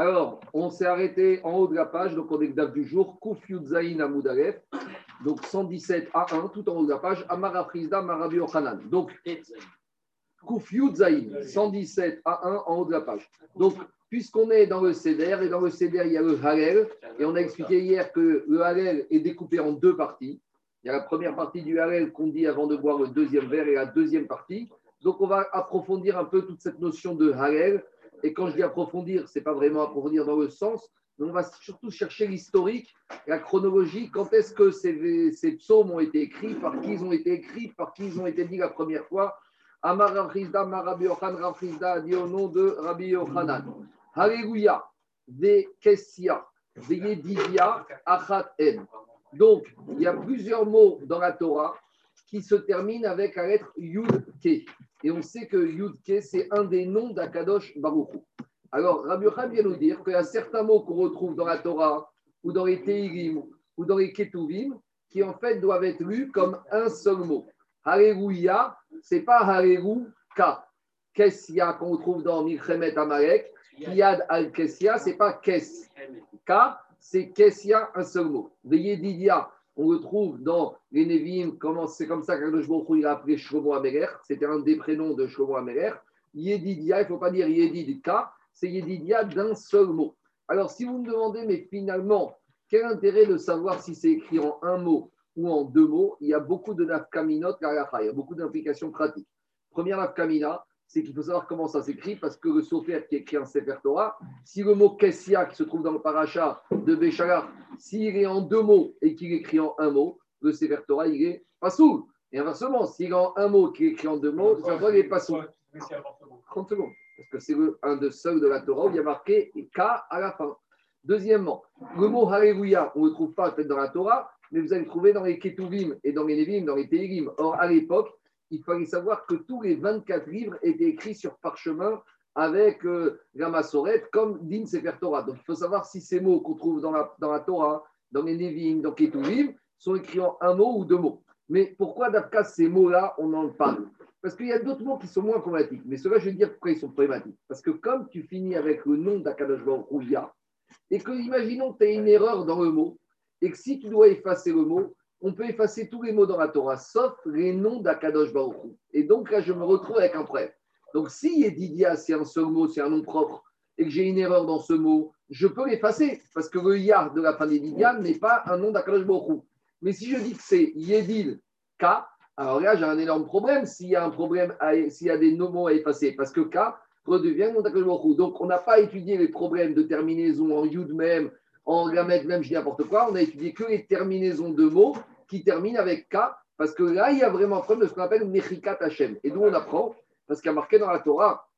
Alors, on s'est arrêté en haut de la page, donc on est date du jour, Kouf Yudzaïn Amoudaref, donc 117 à 1, tout en haut de la page, Amara Frizda Marabi Ochanan. Donc, Kouf Yudzaïn, 117 à 1 en haut de la page. Donc, puisqu'on est dans le CEDER, et dans le CEDER, il y a le Halel, et on a expliqué hier que le Halel est découpé en deux parties. Il y a la première partie du Halel qu'on dit avant de boire le deuxième verre, et la deuxième partie. Donc, on va approfondir un peu toute cette notion de Halel et quand je dis approfondir, ce n'est pas vraiment approfondir dans le sens, mais on va surtout chercher l'historique, la chronologie, quand est-ce que ces, psaumes ont été écrits, par qui ils ont été écrits, par qui ils ont été dits la première fois. Amar Rafrizda, Yochan, Rafrizda a dit au nom de Rabbi Yochanan. Alléluia, de Kessia, de Yedidia, Achat. Donc, il y a plusieurs mots dans la Torah qui se terminent avec la lettre Yud Ke. Et on sait que Yudke, c'est un des noms d'Akadosh Baruchou. Alors, Rabbi Yochanan vient nous dire qu'il y a certains mots qu'on retrouve dans la Torah, ou dans les Teirim, ou dans les Ketuvim, qui en fait doivent être lus comme un seul mot. Alléluia, c'est pas Ka. Kessia qu'on trouve dans Milchemet Amalek, Yad al Kessia, c'est pas Kes. Ka, c'est Kessia, un seul mot. Yedidia, on le trouve dans les Nevi'im, c'est comme ça qu'Akadosh il a appelé Shlomo Améler, c'était un des prénoms de Shlomo Améler. Yedidia, il ne faut pas dire Yedidika, c'est Yedidia d'un seul mot. Alors, si vous me demandez, mais finalement, quel intérêt de savoir si c'est écrit en un mot ou en deux mots Il y a beaucoup de nafkaminot, il y a beaucoup d'implications pratiques. Première nafkamina, c'est qu'il faut savoir comment ça s'écrit, parce que le Sofer qui écrit en Sefer Torah, si le mot Kessia qui se trouve dans le paracha de Béchalar, s'il est en deux mots et qu'il écrit en un mot, le Sefer Torah, il est pas sourd. Et inversement, s'il est en un mot qui est écrit en deux mots, le Sefer Torah, il est pas sourd. 30 secondes. Parce que c'est un de ceux de la Torah où il y a marqué K à la fin. Deuxièmement, le mot Alléluia, on ne le trouve pas peut-être dans la Torah, mais vous allez le trouver dans les Ketuvim et dans les Nevim, dans les Teirim. Or, à l'époque, il fallait savoir que tous les 24 livres étaient écrits sur parchemin avec euh, comme Din Sefer Torah. Donc il faut savoir si ces mots qu'on trouve dans la, dans la Torah, dans les Nevim, dans Ketuvim, sont écrits en un mot ou deux mots. Mais pourquoi, d'après ces mots-là, on en parle? Parce qu'il y a d'autres mots qui sont moins problématiques. Mais cela, je vais dire pourquoi ils sont problématiques. Parce que comme tu finis avec le nom d'Akadosh Baruch et que, imaginons tu as une erreur dans le mot, et que si tu dois effacer le mot, on peut effacer tous les mots dans la Torah, sauf les noms d'Akadosh Baruch Et donc là, je me retrouve avec un prêtre. Donc si Yedidia, c'est un seul mot, c'est un nom propre, et que j'ai une erreur dans ce mot, je peux l'effacer, parce que le Yar de la fin d'Yedidia n'est pas un nom d'Akadosh Baruch Mais si je dis que c'est Yedil K, alors là, j'ai un énorme problème. S'il y a un problème, s'il y a des mots à effacer, parce que K redevient nom d'Akadosh Baruch Donc on n'a pas étudié les problèmes de terminaison en Yud même, en Gamet même, je dis n'importe quoi, on a étudié que les terminaisons de mots qui terminent avec K, parce que là, il y a vraiment un problème de ce qu'on appelle Mechikat Hashem. Et d'où on apprend, parce qu'il y a marqué dans la Torah,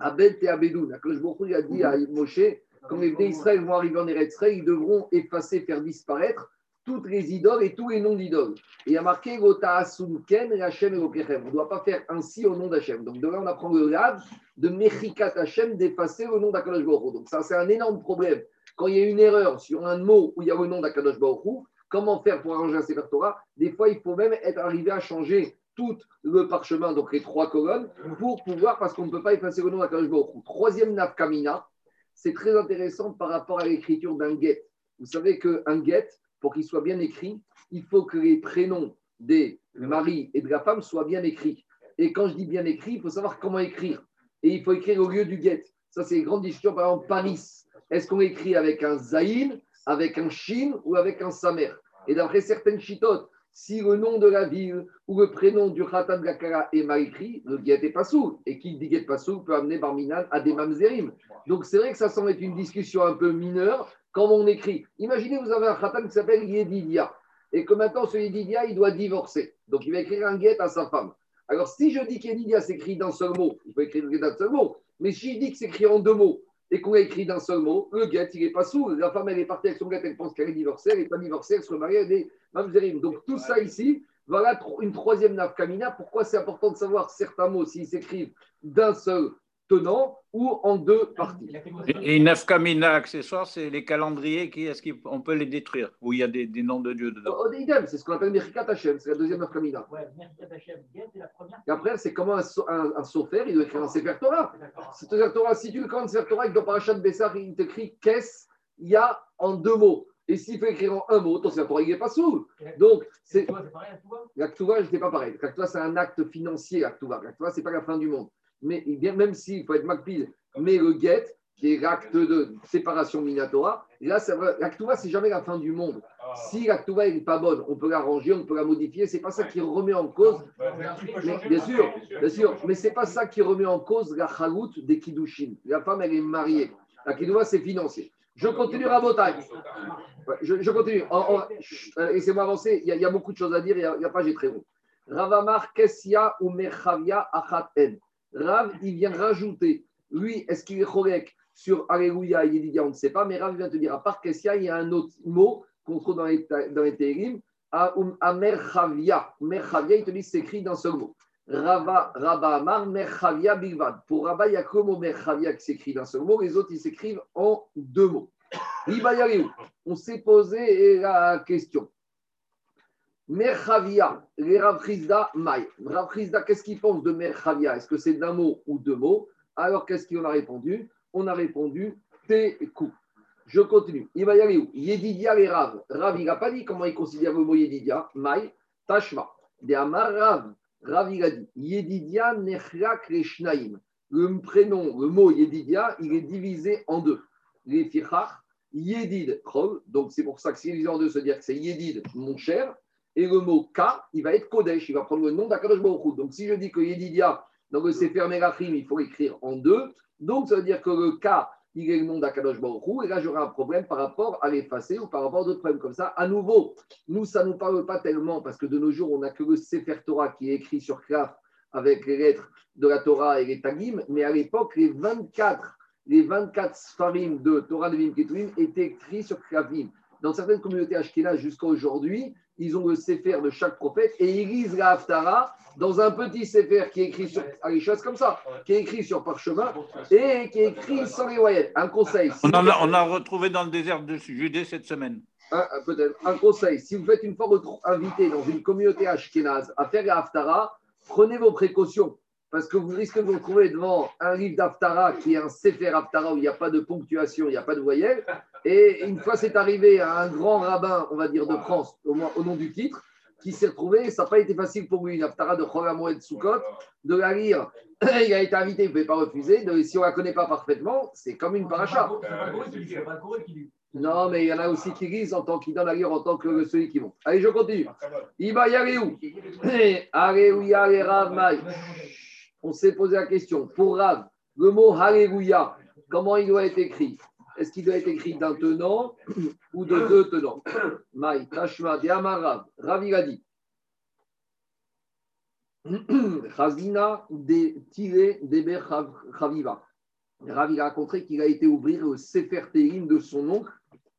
Abed et Abedoun, il a dit à Moshe, quand les d'Israël vont arriver en Eretz ils devront effacer, faire disparaître toutes les idoles et tous les noms d'idoles. Et il y a marqué Ken et Hashem et On ne doit pas faire ainsi au nom d'Hachem. Donc de là, on apprend le lab de Mechikat Hashem d'effacer le nom d'Akadosh Baruch Donc ça, c'est un énorme problème quand il y a une erreur sur un mot où il y a le nom d'Akadosh Baruch comment faire pour arranger un Sefer Des fois, il faut même être arrivé à changer tout le parchemin, donc les trois colonnes, pour pouvoir, parce qu'on ne peut pas effacer le nom d'Akadosh Baruch Troisième nafkamina, c'est très intéressant par rapport à l'écriture d'un guet. Vous savez qu'un guet, pour qu'il soit bien écrit, il faut que les prénoms des maris et de la femme soient bien écrits. Et quand je dis bien écrit, il faut savoir comment écrire. Et il faut écrire au lieu du guet. Ça, c'est une grande discussion. Par exemple, Paris. Est-ce qu'on écrit avec un zaïn, avec un shin ou avec un samer Et d'après certaines chitotes, si le nom de la ville ou le prénom du Khatan Gakara est mal écrit, le guet est pas sous. Et qui dit guet pas sous peut amener Barminan à des mamzerim. Donc c'est vrai que ça semble être une discussion un peu mineure quand on écrit. Imaginez, vous avez un Khatan qui s'appelle Yedidia. Et que maintenant, ce Yedidia, il doit divorcer. Donc il va écrire un guet à sa femme. Alors si je dis qu'Yedidia s'écrit d'un seul mot, il faut écrire d'un seul mot. Mais si je dis que c'est écrit en deux mots, et qu'on a écrit d'un seul mot, le guet, il n'est pas sourd. La femme, elle est partie avec son guet, elle pense qu'elle est divorcée, elle n'est pas divorcée, elle se marie avec des mamzerim. Donc tout ça ici, voilà une troisième nafkamina. Pourquoi c'est important de savoir certains mots s'ils s'écrivent d'un seul tenants ou en deux parties. Et une afkamina accessoire, c'est les calendriers, qui, est-ce qu'on peut les détruire Ou il y a des, noms de Dieu dedans? C'est ce qu'on appelle Merkat Hashem, c'est la deuxième afkamina. Ouais, c'est la première. Et après, c'est comment un, un, un sofer, il doit écrire un Sefer Torah. Si, Torah, si tu le connais Sefer Torah, dans Parashat Bessar, il t'écrit qu'est-ce il y a en deux mots. Et s'il faut écrire en un mot, ton Sefer Torah, il n'est pas sourd. Donc, c'est. L'actuva, je n'étais pas pareil. L'actuva, c'est un acte financier, l'actuva. L'actuva, ce n'est pas la fin du monde mais même s'il faut être Macpil, mais le get, qui est l'acte de séparation Minatora, là, l'actuva, c'est jamais la fin du monde. Si l'actuva n'est pas bonne, on peut la ranger, on peut la modifier, c'est pas ça qui remet en cause. bien sûr, bien sûr, mais c'est pas ça qui remet en cause la chalout des Kiddushin. La femme, elle est mariée. La Kidouva, c'est financier. Je continue à je, je, continue. Laissez-moi avancer. Il y, a, beaucoup de choses à dire. Il n'y a, pas, j'ai très bon. Ravamar Kessia ou Achat Rav, il vient rajouter, lui, est-ce qu'il est correct sur Alléluia et Yedidia, on ne sait pas, mais Rav vient te dire, à part Kessia, il y a un autre mot qu'on trouve dans les, dans les Térim, à, Merchavia. Merchavia, il te dit, c'est écrit d'un mot. Rava, Rabba Amar, Merchavia Bilvad. Pour Rabba, il n'y a que le Merchavia qui s'écrit d'un seul mot, les autres, ils s'écrivent en deux mots. On s'est posé la question. Merchavia, les Ravrizda Maï. Qu'est-ce qu'il pense de Merchavia? Est-ce que c'est d'un mot ou deux mots? Alors, qu'est-ce qu'on a répondu? On a répondu Tekou. Je continue. Il va y aller où? Yedidia les Rav. Rav, il n'a pas dit comment il considère le mot Yedidia. Maï, Tashma. De Amar Rav. Rav, il a dit Yedidia Nechrak Reshnaim. Le prénom, le mot Yedidia, il est divisé en deux. Les Fichach, Yedid, Donc, c'est pour ça que c'est évident de se dire que c'est Yedid, mon cher. Et le mot Ka, il va être Kodesh, il va prendre le nom d'Akadosh Baruch Donc si je dis que Yedidia, dans le Sefer Melachim, il faut l'écrire en deux, donc ça veut dire que le Ka, il est le nom d'Akadosh Baruch et là j'aurai un problème par rapport à l'effacer ou par rapport à d'autres problèmes comme ça. À nouveau, nous, ça ne nous parle pas tellement parce que de nos jours, on n'a que le Sefer Torah qui est écrit sur Klaf avec les lettres de la Torah et les Tagim, mais à l'époque, les 24 les 24 Sfarim de Torah de Vim étaient écrits sur Klavim. Dans certaines communautés Ashkenaz jusqu'à aujourd'hui, ils ont le Sefer de chaque prophète et ils lisent la Haftara dans un petit Sefer qui est écrit sur les choses comme ça, qui est écrit sur parchemin et qui est écrit sans les voyelles. Un conseil. on, en a, on a retrouvé dans le désert de Judée cette semaine. Peut-être. Un conseil. Si vous faites une fois invité dans une communauté ashkénaze à faire la Haftara, prenez vos précautions parce que vous risquez de vous retrouver devant un livre d'Aftara qui est un Sefer Aftara où il n'y a pas de ponctuation, il n'y a pas de voyelle. Et une fois c'est arrivé à un grand rabbin, on va dire de France, au, moins, au nom du titre, qui s'est retrouvé, ça n'a pas été facile pour lui, une Aftara de de Soukot, de la lire. il a été invité, il ne pouvait pas refuser. si on ne la connaît pas parfaitement, c'est comme une paracha. Non, mais il y en a aussi qui lisent en tant qu'ils donnent la lire en tant que celui qui monte. Allez, je continue. Il va y aller où Allez, où il y a les on s'est posé la question, pour Rav, le mot Alléluia, comment il doit être écrit? Est-ce qu'il doit être écrit d'un tenant ou de deux tenants? Maï, Tashma, Deamar Rav, Rav il a dit. Chazina de Tire Deber Chaviva. Rav il a raconté qu'il a été ouvrir le Sefer Tehim de son oncle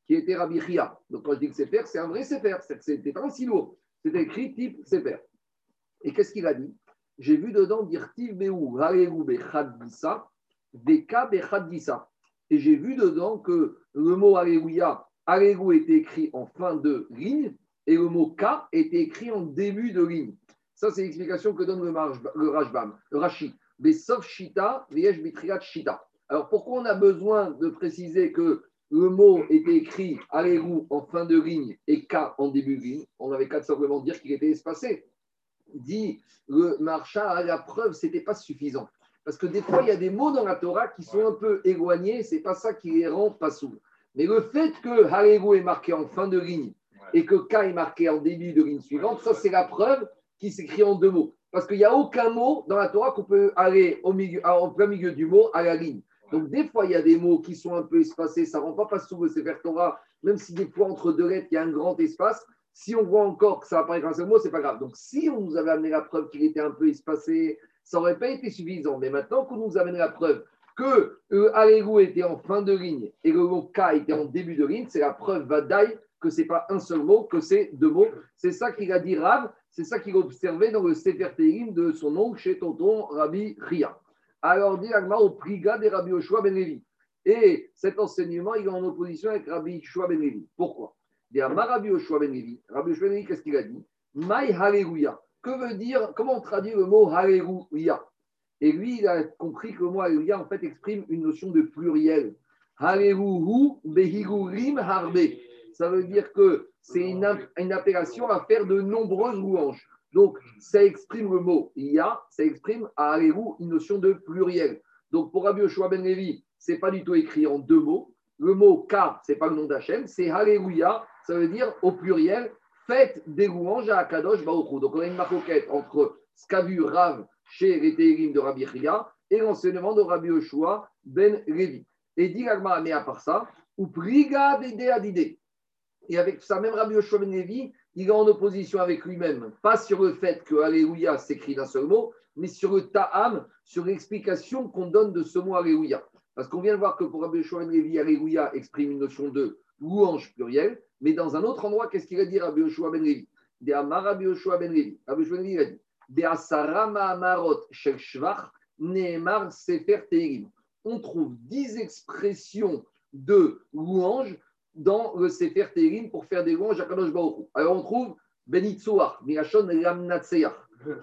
qui était Rabbi Chia. Donc quand je dis que Sefer, c'est un vrai Sefer, c'était un si. C'était écrit type Sefer. Et qu'est-ce qu'il a dit? J'ai vu dedans dire Et j'ai vu dedans que le mot Alléluia, Alléluia était écrit en fin de ligne et le mot Ka était écrit en début de ligne. Ça, c'est l'explication que donne le, le Rajbam, le Rashi. Shita, Shita. Alors, pourquoi on a besoin de préciser que le mot était écrit Alléluia en fin de ligne et Ka en début de ligne? On avait qu'à simplement dire qu'il était espacé dit le marcha à la preuve, c'était pas suffisant. Parce que des fois, il y a des mots dans la Torah qui sont un peu éloignés, c'est pas ça qui les rend pas sourds. Mais le fait que Harego est marqué en fin de ligne et que K est marqué en début de ligne suivante, ça c'est la preuve qui s'écrit en deux mots. Parce qu'il n'y a aucun mot dans la Torah qu'on peut aller au milieu, en plein milieu du mot à la ligne. Donc des fois, il y a des mots qui sont un peu espacés, ça ne rend pas pas sourd le Sefer Torah, même si des fois entre deux lettres, il y a un grand espace, si on voit encore que ça apparaît un seul mot, c'est pas grave. Donc, si on nous avait amené la preuve qu'il était un peu espacé, ça n'aurait pas été suffisant. Mais maintenant qu'on nous amène la preuve que euh, était en fin de ligne et le mot K était en début de ligne, c'est la preuve Vadaï que ce n'est pas un seul mot, que c'est deux mots. C'est ça qu'il a dit Rav, c'est ça qu'il a observé dans le Sefer de son oncle chez tonton Rabbi Ria. Alors dit Agma au priga des Rabbi Yoshua Ben Levi. Et cet enseignement, il est en opposition avec Rabbi Yoshua Ben Levi. Pourquoi? Il y a Rabbi Yoshua Ben Levi. Rabbi Yoshua Ben Levi, qu'est-ce qu'il a dit? Mai Hallelujah. Que veut dire, comment on traduit le mot Hallelujah? Et lui, il a compris que le mot Hallelujah, en fait, exprime une notion de pluriel. Hallelujah, Harbe. Ça veut dire que c'est une, appellation à faire de nombreuses louanges. Donc, ça exprime le mot Ya, ça exprime à Allélu une notion de pluriel. Donc, pour Rabbi Yoshua Ben Levi, ce n'est pas du tout écrit en deux mots. Le mot Ka, ce n'est pas le nom d'Hachem, c'est Alléluia, ça veut dire au pluriel, faites des louanges à Akadosh Baruch Donc, on a une maroquette entre ce qu'a vu Rav chez les de Rabbi Chia et l'enseignement de Rabbi Yoshua Ben Levi. Et dit mais à part ça, ou priga d'idée Et avec ça, même Rabbi Yoshua Ben Levi, il est en opposition avec lui-même, pas sur le fait que Alléluia s'écrit d'un seul mot, mais sur le ta'am, sur l'explication qu'on donne de ce mot Alléluia. Parce qu'on vient de voir que pour Rabbi Yoshua Ben Levi, Alléluia exprime une notion de louange plurielle, mais dans un autre endroit, qu'est-ce qu'il a dit Rabbi Yoshua Ben Levi? De Amar Rabbi Yoshua Ben Levi. Rabbi Ben Levi a dit De Asarama Amarot Shel Shvach Nehemar Sefer Teirim. On trouve dix expressions de louange dans le Sefer Teirim pour faire des louanges à Kadosh Baruch Alors on trouve Benitzoach, Mirachon Lamnatseach.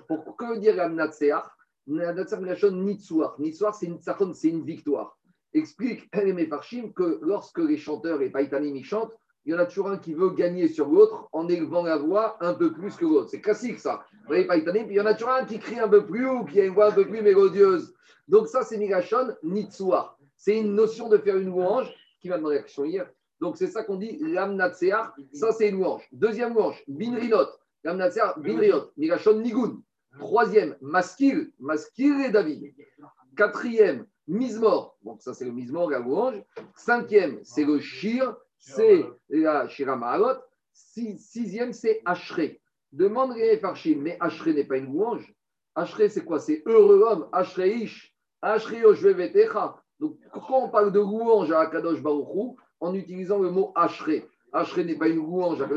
Pour que dire Lamnatseach Lamnatseach, Mirachon Nitzoach. Nitzoach, c'est une, c'est une victoire. Explique Elémé Farshim que lorsque les chanteurs et Païtanim chantent, il y en a toujours un qui veut gagner sur l'autre en élevant la voix un peu plus que l'autre. C'est classique ça. Vous voyez, Païtanim, puis il y en a toujours un qui crie un peu plus ou qui a une voix un peu plus mélodieuse. Donc ça, c'est Mirachon Nitzoach. C'est une notion de faire une louange qui m'a demandé l'action hier donc c'est ça qu'on dit l'amnatsear. Ça c'est une louange. Deuxième louange, binrinot. L'amnatsear, binrinot. Mirachon nigun. Troisième, maskil. Maskil et David. Quatrième, mismor. Donc ça c'est le mismor, la louange. Cinquième, c'est le shir. C'est la shira Sixième, c'est ashre. Demande les farshim. Mais ashre n'est pas une louange. Ashre c'est quoi? C'est heureux homme. Ashre ish. Ashre yoshvevetecha. Donc quand on parle de louange à Akadosh Baruchou, en utilisant le mot Ashré. Ashré n'est pas une louange à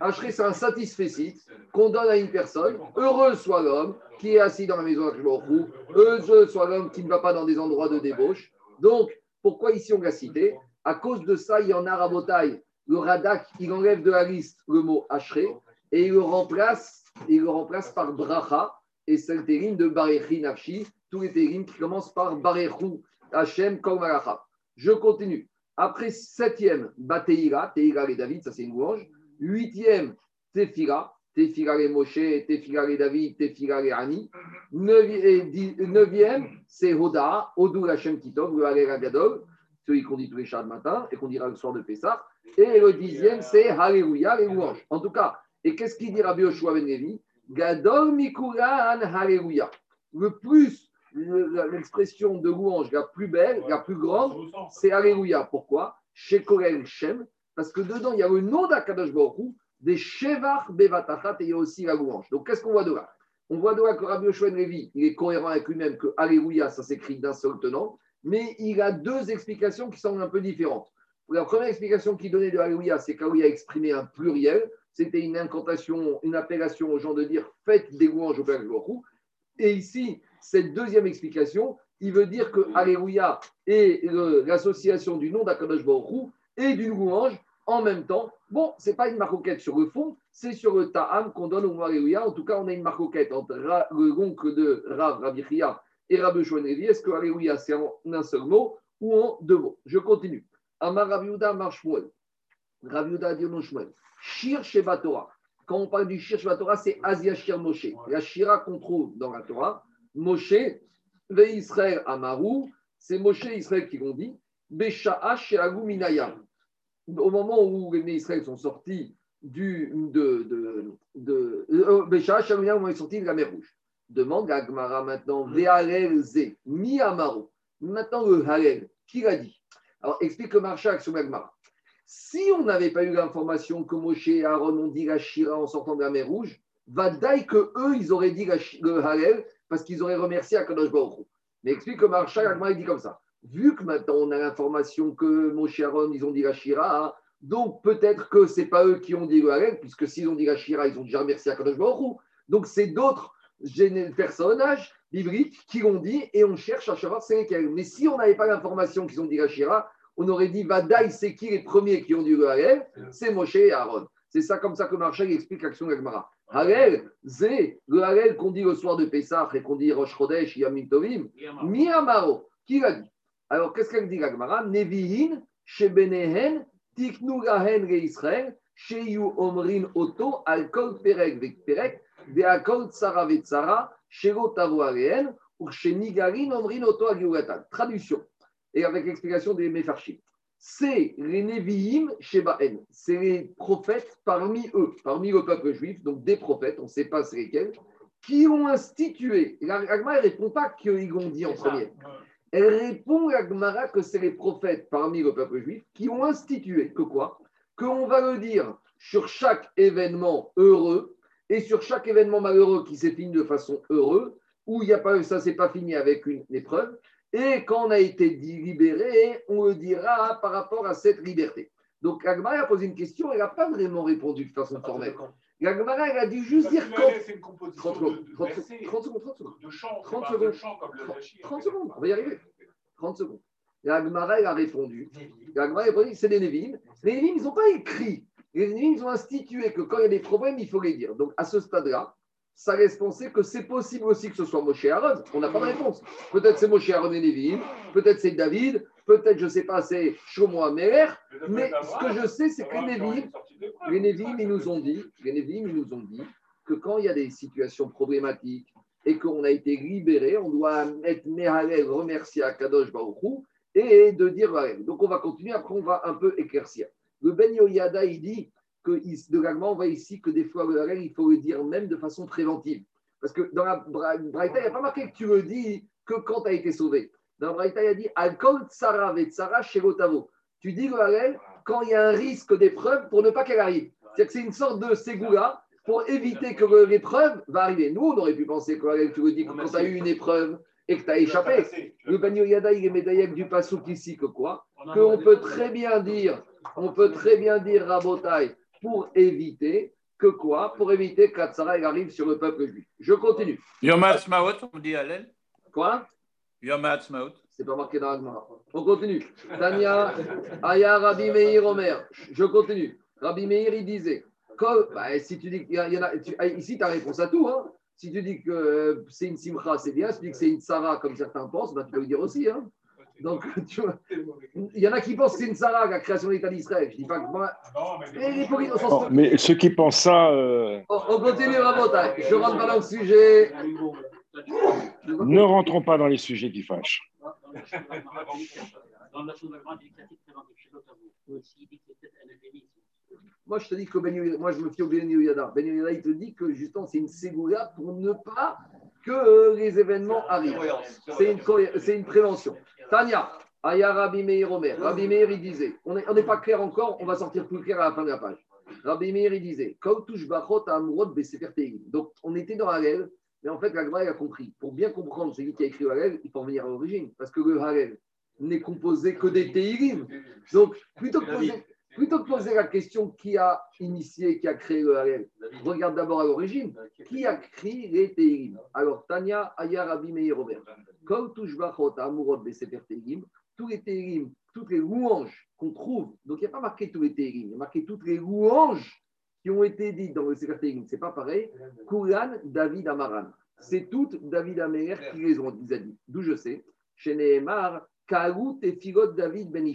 Ashré, c'est un satisfait qu'on donne à une personne. Heureux soit l'homme qui est assis dans la maison d'Akadosh Heureux soit l'homme qui ne va pas dans des endroits de débauche. Donc, pourquoi ici on l'a cité? À cause de ça, il y en a Rabotaï. Le Radak, il enlève de la liste le mot Ashré et il le remplace, il le remplace par Bracha. Et c'est le térim de Barechi Nafshi, tous les térims qui commencent par Barechu Hashem Kol Je continue. Après, septième, Bateira, Teira et David, ça c'est une louange. Huitième, Tefira, Tefira et Moshe, Tefira et David, Tefira et Ani. Neuvième, c'est Hoda, Odou Hashem Kitov, le Halel Gadol, celui qu'on dit tous les chats de matin et qu'on dira le soir de Pessah. Et le dixième, c'est Hallelujah, les louanges. En tout cas, et qu'est-ce qu'il dit Rabbi Yoshua Ben Levi? Gadol Mikuran Hallelujah. Le plus l'expression de louange la plus belle, la plus grande, c'est Alléluia. Pourquoi? Chez Shem, parce que dedans, il y a le nom d'Akadosh Baruch des Shevar Bevatachat et il y a aussi la louange. Donc, qu'est-ce qu'on voit de là? On voit de là que Rabbi Yoshua Levi, il est cohérent avec lui-même que Alléluia, ça s'écrit d'un seul tenant, mais il a deux explications qui sont un peu différentes. La première explication qu'il donnait de Alléluia, c'est qu'Alléluia a exprimé un pluriel, c'était une incantation, une appellation aux gens de dire faites des louanges au Père Et ici, cette deuxième explication, il veut dire que Alléluia est l'association du nom d'Akadosh Baruch et d'une louange en même temps. Bon, ce n'est pas une maroquette sur le fond, c'est sur le ta'am qu'on donne au mot Alléluia. En tout cas, on a une maroquette entre le oncle de Rav, Rabbi et Rabbi Shouanevi. Est-ce que Alléluia, c'est en un seul mot ou en deux mots? Je continue. Amar Rabiuda Marshmuel. Rabiuda Shmuel. Shir Sheba Torah. Quand on parle du Shir Sheba Torah, c'est Asia Shir Moshe. La Shira qu'on trouve dans la Torah, Moshe, ve Israël Amaru, c'est Moshe et Israël qui l'ont dit, Besha'a Sheagu Minaya. Au moment où les Israël sont sortis du, de, de, de, euh, ils sont sortis de la mer Rouge. Demande à Agmara maintenant, Ve'arel Ze, Mi Amaru. Maintenant le Halel, qui l'a dit? Alors explique le marchak sur Agmara. Si on n'avait pas eu l'information que Moshe et Aaron ont dit la Shira en sortant de la mer Rouge, va que eux, ils auraient dit le Halel parce qu'ils auraient remercié Akadosh Baruch Mais explique que Marshall, il dit comme ça. Vu que maintenant on a l'information que mon Aaron, ils ont dit la Shira, hein, donc peut-être que ce n'est pas eux qui ont dit le Halel, puisque s'ils ont dit la Shira, ils ont déjà remercié Akadosh Baruch Donc c'est d'autres personnages bibliques qui l'ont dit et on cherche à savoir c'est lesquels. Mais si on n'avait pas l'information qu'ils ont dit Shira, on aurait dit Vadaï, c'est qui les premiers qui ont dit le Halel C'est Moshe et Aaron. C'est ça comme ça que Marshall explique l'action de l'Agmara. Halel, c'est le Halel qu'on dit le soir de Pessah et qu'on dit Rosh Chodesh, Yamim Tovim, Miamaro. Qui l'a dit? Alors qu'est-ce qu'elle dit l'Agmara Nevihin, Shebenehen, Tiknu Gahen Israël, Sheyu Omrin Oto, Alkol Perek Vek Perek, Veakol Tsara Vetsara, Shero Tavo Areen, ou Shenigarin Omrin Oto Agiuratan. Traduction et avec l'explication des Mefarchim. C'est les Nevi'im Shebaen, c'est les prophètes parmi eux, parmi le peuple juif, donc des prophètes, on ne sait pas c'est lesquels, qui ont institué. L'Agmara ne répond pas qu'ils ont dit en premier. Elle répond, l'Agmara, que c'est les prophètes parmi le peuple juif qui ont institué que quoi? Qu'on va le dire sur chaque événement heureux et sur chaque événement malheureux qui s'est fini de façon heureuse, où il y a pas, ça s'est pas fini avec une épreuve, et quand on a été libéré, on le dira par rapport à cette liberté. Donc Agmara a posé une question, elle n'a pas vraiment répondu de façon formelle. Agmara, elle a dû juste dire quand. C'est une composition 30 secondes, 30, 30 secondes, 30 secondes. De chant, 30 secondes. 30 secondes, on va y arriver. 30 secondes. L'Agmara, elle a répondu. L'Agmara a répondu c'est des Nevim. Les Nevim, ils n'ont pas écrit. Les Nevim, ils ont institué que quand il y a des problèmes, il faut les dire. Donc à ce stade-là, ça laisse penser que c'est possible aussi que ce soit Moshe Aaron. On n'a pas de réponse. Peut-être c'est Moshe Aaron et Lévin, peut-être c'est David, peut-être, je ne sais pas, c'est Shlomo Amer, mais ce que je sais, c'est que les Névim, ils nous ont dit, les Névim, ils nous ont dit que quand il y a des situations problématiques et qu'on a été libéré, on doit mettre Mehalel, remercier à Kadosh Baruchou et de dire Donc on va continuer, après on va un peu éclaircir. Le Ben Yoyada, il dit que de l'allemand, on voit ici que des fois, le il faut le dire même de façon préventive. Parce que dans la Braïta, il n'y a pas marqué que tu le dis que quand tu as été sauvé. Dans Braïta, il a dit Alkol tsara tsara shegotavo. Tu dis le quand il y a un risque d'épreuve pour ne pas qu'elle arrive. C'est-à-dire que c'est une sorte de ségoula pour éviter que l'épreuve va arriver. Nous, on aurait pu penser que tu le dis que quand tu as eu une épreuve et que tu as échappé. Le Banyo Yada, il est médaillé du Passouk ici que quoi Qu'on peut très bien dire, on peut très bien dire Rabotai, pour éviter que quoi? Pour éviter que arrive sur le peuple juif. Je continue. Yom Ha'atzmaut, on dit Hallel Quoi? Yom Ha'atzmaut. C'est pas marqué dans l'Agmara. On continue. Tania, Aya, Rabbi Meir, Omer. Je continue. Rabbi Meir, il disait bah, si tu dis qu'il y, en a, ah, ici, tu as réponse à tout. Hein. Si tu dis que euh, c'est une simcha, c'est bien. Si tu dis que c'est une sarah, comme certains pensent, bah, tu peux le dire aussi. Hein. Donc, tu vois, il y en a qui pensent que c'est une Sarah, la création de l'État d'Israël. Je dis pas que moi. mais, mais ceux qui pensent ça. Euh... On, on, continue, Rabotai. Je rentre pas dans le sujet. Ne rentrons pas dans les sujets qui fâchent. Moi, je te dis que ben, moi, je me fie au Ben Yada. Ben Yada, il te dit que justement, c'est une ségoula pour ne pas que les événements arrivent. C'est une, une prévention. Tania, Aya Rabbi Meir Omer. Rabbi Meir, il disait, on n'est pas clair encore, on va sortir plus clair à la fin de la page. Rabbi Meir, il disait, Donc, on était dans Harel, mais en fait, la a compris. Pour bien comprendre celui qui a écrit Harel, il faut revenir à l'origine, parce que le Harel n'est composé que des Teilim. Donc, plutôt que poser, poser la question qui a initié, qui a créé le Harel, regarde d'abord à l'origine. Qui a créé les Teilim Alors, Tania, Aya, Rabbi Meir, Robert. Comme tous les Teilim, toutes les louanges qu'on trouve, donc il n'y a pas marqué tous les Teilim, il y a marqué toutes les louanges qui ont été dites dans le Sefer Teilim. Ce n'est pas pareil. David, Amaran. C'est toutes David Amer qui les ont dit. D'où je sais. Chez Nehemar, Kaout et Figot David Ben.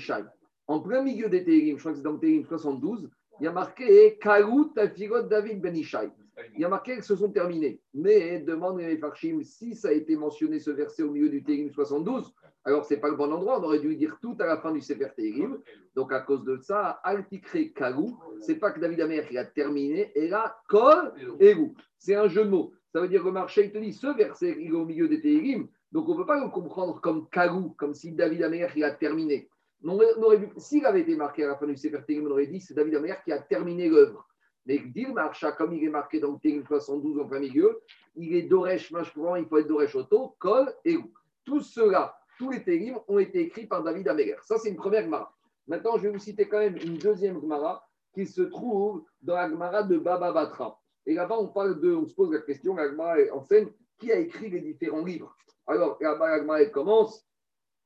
En plein milieu des Teilim, je crois que c'est dans le Teilim 72, il y a marqué Kaout et Figot David Ben. Il y a marqué qu'ils se sont terminés. Mais demande les Farshim si ça a été mentionné ce verset au milieu du Térim 72, alors ce n'est pas le bon endroit. On aurait dû dire tout à la fin du Sefer Térim. Donc à cause de ça, Altikre Kagou, c'est pas que David Amer qui a terminé, et là, Kol et vous. C'est un jeu de mots. Ça veut dire que marché, il te dit ce verset, il est au milieu des Térim. Donc on ne peut pas le comprendre comme Kagou, comme si David Amer qui a terminé. S'il avait été marqué à la fin du Sefer Térim, on aurait dit c'est David Amer qui a terminé l'œuvre. Mais Dir Marcha, comme il est marqué dans le Télim 72 en plein milieu, il est Doresh il faut être Doresh Oto, Kol et Rou. Tout cela, tous les Télim ont été écrits par David Améler. Ça, c'est une première Gemara. Maintenant, je vais vous citer quand même une deuxième Gemara qui se trouve dans la Gemara de Baba Batra. Et là-bas, on parle de, on se pose la question, la Gemara enseigne qui a écrit les différents livres? Alors, la commence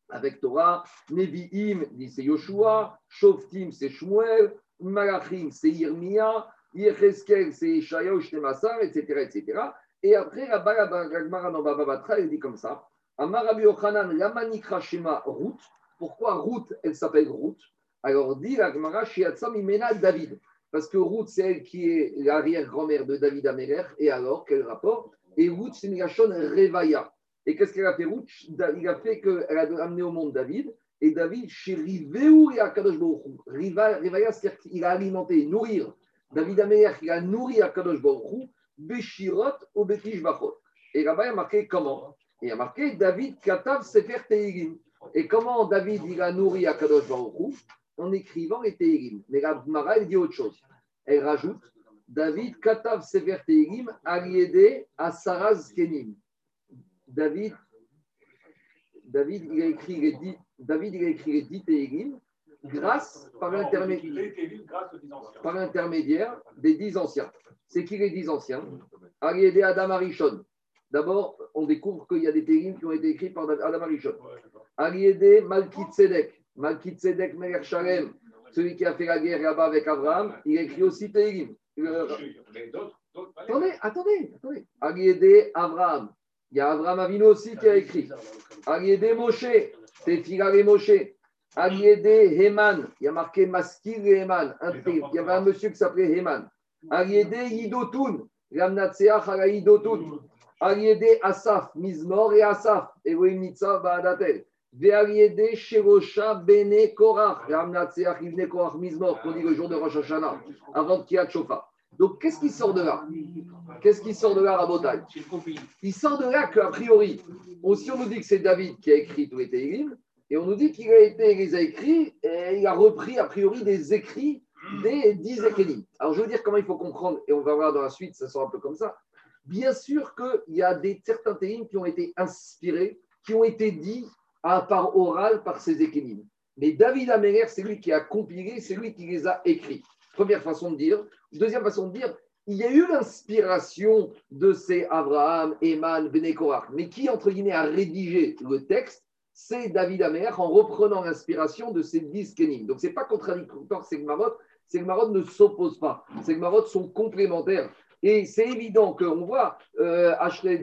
avec Torah, Nevi'im, dit c'est Yoshua, Shoftim, c'est Shmuel, Malachim, c'est Irmia, Yecheskel, c'est Ishaya ou etc., etc. Et après, la Gemara dans Bababatra, elle dit comme ça Amarabi Yochanan, Lamanikra Shema, Ruth. Pourquoi Ruth, elle s'appelle Ruth? Alors, dit la Gemara, Shiatsam Imena David. Parce que Ruth, c'est elle qui est l'arrière-grand-mère de David Améler. Et alors, quel rapport? Et Ruth, c'est Migashon Revaya. Et qu'est-ce qu'elle a fait Ruth? Il a fait qu'elle a amené au monde David. Et David, chez Riveu et Akadosh Revaya, c'est-à-dire qu'il a alimenté, nourrir. David Améler, il a nourri Akadosh Baruch Beshirot ou. Et là-bas, il a marqué comment? Il a marqué David Katav Sefer Teilim. Et comment David, il a nourri Akadosh Baruch En écrivant les Teilim. Mais la Mara, elle dit autre chose. Elle rajoute David Katav Sefer Teilim Aliede Asaraz Kenim. David, David, il a écrit les dix, David, il a écrit les dix grâce, par l'intermédiaire des dix anciens. C'est qui les dix anciens? Aliédé Adam Arishon. D'abord, on découvre qu'il y a des Teilim qui ont été écrits par Adam Arishon. Aliédé Malkit Sedek. Malkit Sedek Meler Shalem, celui qui a fait la guerre là-bas avec Abraham, il a écrit aussi Teilim. Attendez, attendez, attendez. Aliédé Abraham. Il y a Abraham Avino aussi qui a écrit. Aliédé Moshe. Tefila et Moshe. Aliédé Heman. Il y a marqué Maskil et Heman. Il y avait un monsieur qui s'appelait Heman. Aliédé Yidotun. Ramnatseach ala Yidotun. Aliédé Asaf. Mizmor et Asaf. Elohim Nitzav Baadatel. Ve'aliédé Sherosha Bene Korach. Ramnatseach Ibne Korach Mizmor. Qu'on dit le jour de Rosh Hashanah. Avant Kiat Shofa. Donc, qu'est-ce qui sort de là? Qu'est-ce qui sort de là, Rabotai? Il sort de là qu'a priori, aussi on nous dit que c'est David qui a écrit tous les Télim, et on nous dit qu'il a été, les a écrits, et il a repris a priori des écrits des dix Ékélim. Alors, je veux dire comment il faut comprendre, et on va voir dans la suite, ça sera un peu comme ça. Bien sûr qu'il y a des, certains Télim qui ont été inspirés, qui ont été dits à part orale par ces Ékélim. Mais David Améler, c'est lui qui a compilé, c'est lui qui les a écrits. Première façon de dire. Deuxième façon de dire, il y a eu l'inspiration de ces Abraham, Eman, Benekorach. Mais qui, entre guillemets, a rédigé le texte C'est David Amer en reprenant l'inspiration de ces dix Kenim. Donc, ce n'est pas contradictoire, c'est que Marot, c'est que Marot ne s'oppose pas. C'est que Marot sont complémentaires. Et c'est évident qu'on voit euh,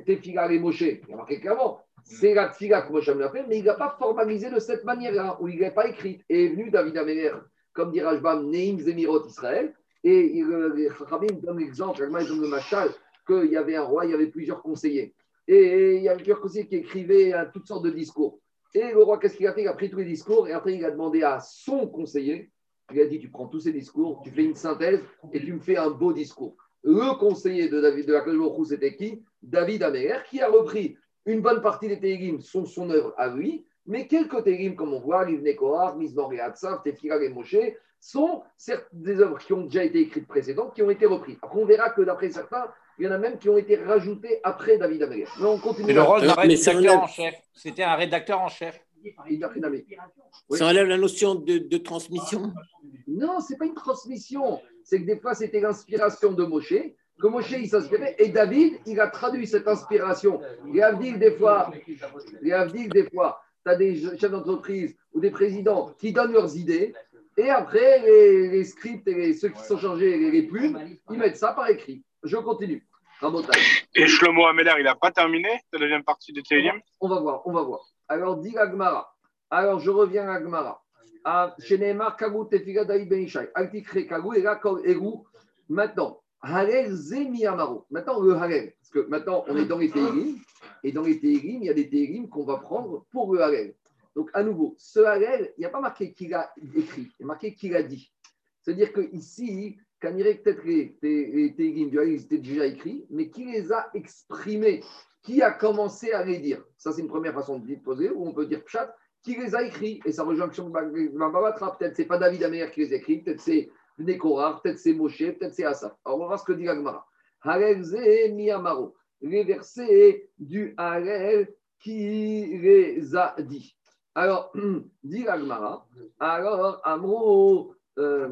Tefila et Moshe, il y a marqué clairement, c'est la Tfila que Moshe l'a fait, mais il n'a pas formalisé de cette manière-là, où il n'a pas écrit. Et est venu David Amer comme dit Rajbam, Neim Zemirot Israël. Et les Chachamim donne l'exemple, il donne le machal, qu'il y avait un roi, il y avait plusieurs conseillers. Et il y avait plusieurs conseillers qui écrivaient toutes sortes de discours. Et le roi, qu'est-ce qu'il a fait? Il a pris tous les discours et après il a demandé à son conseiller, il a dit, tu prends tous ces discours, tu fais une synthèse et tu me fais un beau discours. Le conseiller de David de la c'était qui? David Améler, qui a repris une bonne partie des Télim, sont son œuvre à lui, mais quelques télim, comme on voit, Livne Kohar, Mizmor et Hatsav, Tefira et Moshe, sont certes des œuvres qui ont déjà été écrites précédentes, qui ont été reprises. Après, on verra que d'après certains, il y en a même qui ont été rajoutées après David Améler. Mais on continue. Le rôle d'un rédacteur en chef. C'était un rédacteur en chef. Ça relève la notion de, de transmission Non, ce n'est pas une transmission. C'est que des fois, c'était l'inspiration de Moshe, que Moshe, il s'inspirait, et David, il a traduit cette inspiration. Il a dit des fois, il a dit des fois, tu as des chefs d'entreprise ou des présidents qui donnent leurs idées, et après, les, scripts et ceux qui sont chargés, les, les plumes, ils mettent ça par écrit. Je continue. Et Shlomo Ameler, il n'a pas terminé la deuxième partie de Télim On va voir, on va voir. Alors, dit Agmara. Alors, je reviens à Agmara. Chez Neymar, Kagou, David Ben Ishai. Altikre, Kagou, et là. Maintenant, Halel, Zemi Amaro. Maintenant, le Halel. Parce que maintenant, on est dans les Télim. Et dans les Télim, il y a des Télim qu'on va prendre pour le Halel. Donc, à nouveau, ce Halel, il n'y a pas marqué qu'il a écrit, il y a marqué qu'il a dit. C'est-à-dire qu'ici, Kanirek, peut-être les, les, les étaient déjà écrits, mais qui les a exprimés? Qui a commencé à les dire? Ça, c'est une première façon de poser, où on peut dire Pshat, qui les a écrits Et ça rejoint Babatra. Peut-être c'est pas David Amer qui les a écrits, peut-être c'est Nekorar, peut-être c'est Moshe, peut-être c'est Asaf. Alors, on va ce que dit l'Agmara. Halel Ze Miyamaro. Les versets du Halel qui les a dit. Alors, dit l'Agmara, alors, Amro, euh,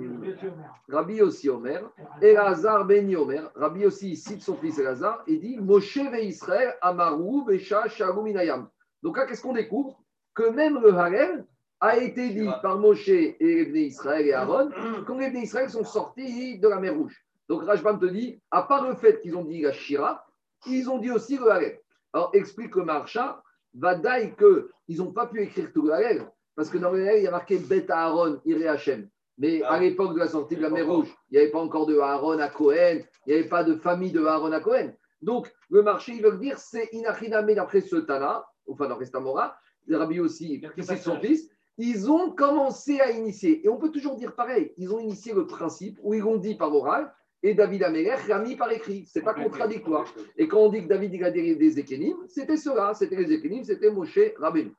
Rabbi aussi Omer, Elazar ben Yomer, Rabbi aussi cite son fils Elazar et dit Moshe ve Israël Amaru Besha Shalom Inayam. Donc là, qu'est-ce qu'on découvre? Que même le Harel a été dit par Moshe et les Israël et Aaron quand les Israël sont sortis de la mer Rouge. Donc Rajbam te dit, à part le fait qu'ils ont dit la Shira, ils ont dit aussi le Harel. Alors explique le Marcha, Vadaï qu'ils n'ont pas pu écrire tout le Harel, parce que dans le Harel, il y a marqué Bet Aaron, Iré Hashem. Mais à l'époque de la sortie de la mer Rouge, il n'y avait pas encore de Aaron à Cohen, il n'y avait pas de famille de Aaron à Cohen. Donc, le marché, ils veulent dire, c'est Inachiname d'après ce Tana, enfin dans Restamora, Rabbi aussi, qui c'est son fils, ils ont commencé à initier. Et on peut toujours dire pareil, ils ont initié le principe où ils l'ont dit par oral, et David Améler l'a mis par écrit. Ce n'est pas contradictoire. Et quand on dit que David il a des, des Ékénim, c'était cela, c'était les Ékénim, c'était Moshe Rabbeinu.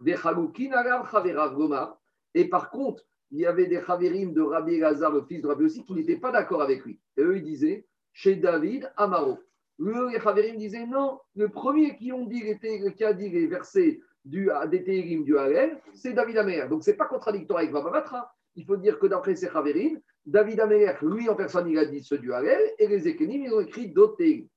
Des Et par contre, il y avait des Chaverim de Rabbi Lazar, le fils de Rabbi aussi, qui n'étaient pas d'accord avec lui. Et eux, ils disaient, chez David, Amaro. Eux, les Chaverim disaient, non, le premier qui, ont dit, qui a dit les versets du, des du Halel, c'est David Améler. Donc, ce n'est pas contradictoire avec Babavatra. Il faut dire que d'après ces Chaverim, David Améler, lui en personne, il a dit ceux du Halel, et les Ékénim, ils ont écrit d'autres Téhérim.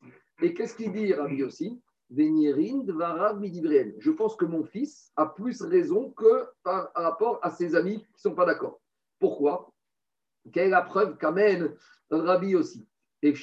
Et qu'est-ce qu'il dit, Rabbi aussi je pense que mon fils a plus raison que par rapport à ses amis qui ne sont pas d'accord. Pourquoi? Quelle est la preuve qu'amène Rabbi aussi Il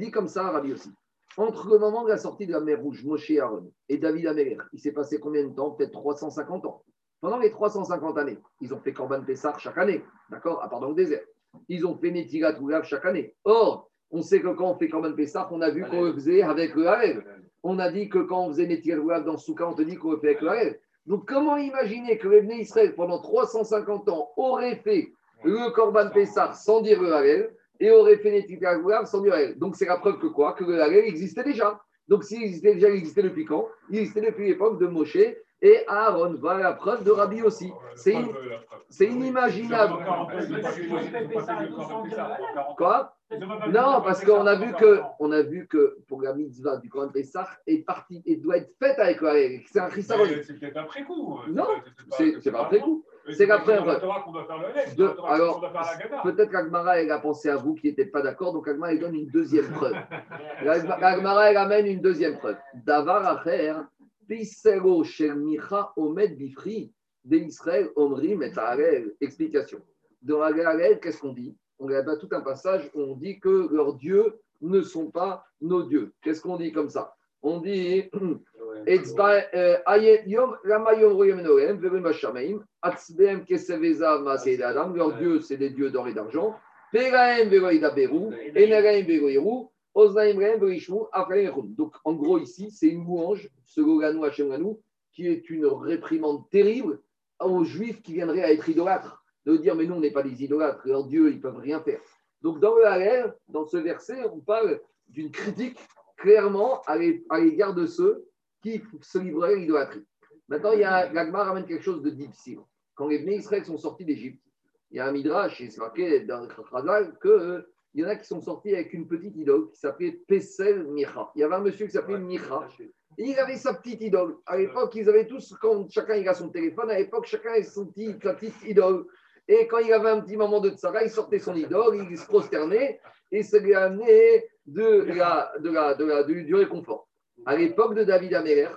dit comme ça, Rabbi aussi. Entre le moment de la sortie de la mer Rouge, Moshe Aaron et David Améler, il s'est passé combien de temps? Peut-être 350 ans. Pendant les 350 années, ils ont fait Corban Pessar chaque année, d'accord? À part dans le désert. Ils ont fait Netigat chaque année. Or, on sait que quand on fait Corban Pessah, on a vu qu'on faisait avec le. On a dit que quand on faisait Netigat dans Souka, on te dit qu'on le fait avec le. Donc, comment imaginer que les Israël, pendant 350 ans, aurait fait le Corban Pessah sans dire le et aurait fait Netigat sans dire le Harel Donc, c'est la preuve que quoi? Que le Harel existait déjà. Donc, s'il existait déjà, il existait depuis quand? Il existait depuis l'époque de Moshe et Aaron. Voilà la preuve de Rabbi aussi. C'est inimaginable. Quoi? Non, parce qu'on a vu que, on a vu que pour la mitzvah du Koran Pessah est partie et doit être faite avec la C'est un christian. C'est peut-être après coup. Non, c'est pas après coup. C'est qu'après. Alors, peut-être qu'Agmara, elle a pensé à vous qui n'étiez pas d'accord, donc Agmara, elle donne une deuxième preuve. Agmara, elle amène une deuxième preuve. Davar Acher, Pisero Shel Micha Omed Bifri, de Israël Omrim et Explication. Dans la qu'est-ce qu'on dit? On a tout un passage où on dit que leurs dieux ne sont pas nos dieux. Qu'est-ce qu'on dit comme ça? On dit leurs dieux, c'est des dieux d'or et d'argent. Donc, en gros, ici, c'est une louange, ce Goganou qui est une réprimande terrible aux Juifs qui viendraient à être idolâtres de dire mais nous on n'est pas des idolâtres, leurs dieux ils peuvent rien faire. Donc dans le Halel, dans ce verset, on parle d'une critique clairement à l'égard de ceux qui se livreraient à l'idolâtrie. Maintenant, il y a, l'Agmar ramène quelque chose de difficile. Quand les Bnei Israël sont sortis d'Égypte, il y a un midrash, et c'est marqué dans le Khazal, qu'il y en a qui sont sortis avec une petite idole qui s'appelait Pesel Micha. Il y avait un monsieur qui s'appelait Micha. Et il avait sa petite idole. À l'époque, ils avaient tous, quand chacun il a son téléphone, à l'époque, chacun a son petit, sa petite idole. Et quand il avait un petit moment de tsara, il sortait son idole, il se prosternait et ça lui a amené de la, de la, de la, du, réconfort. À l'époque de David Améler,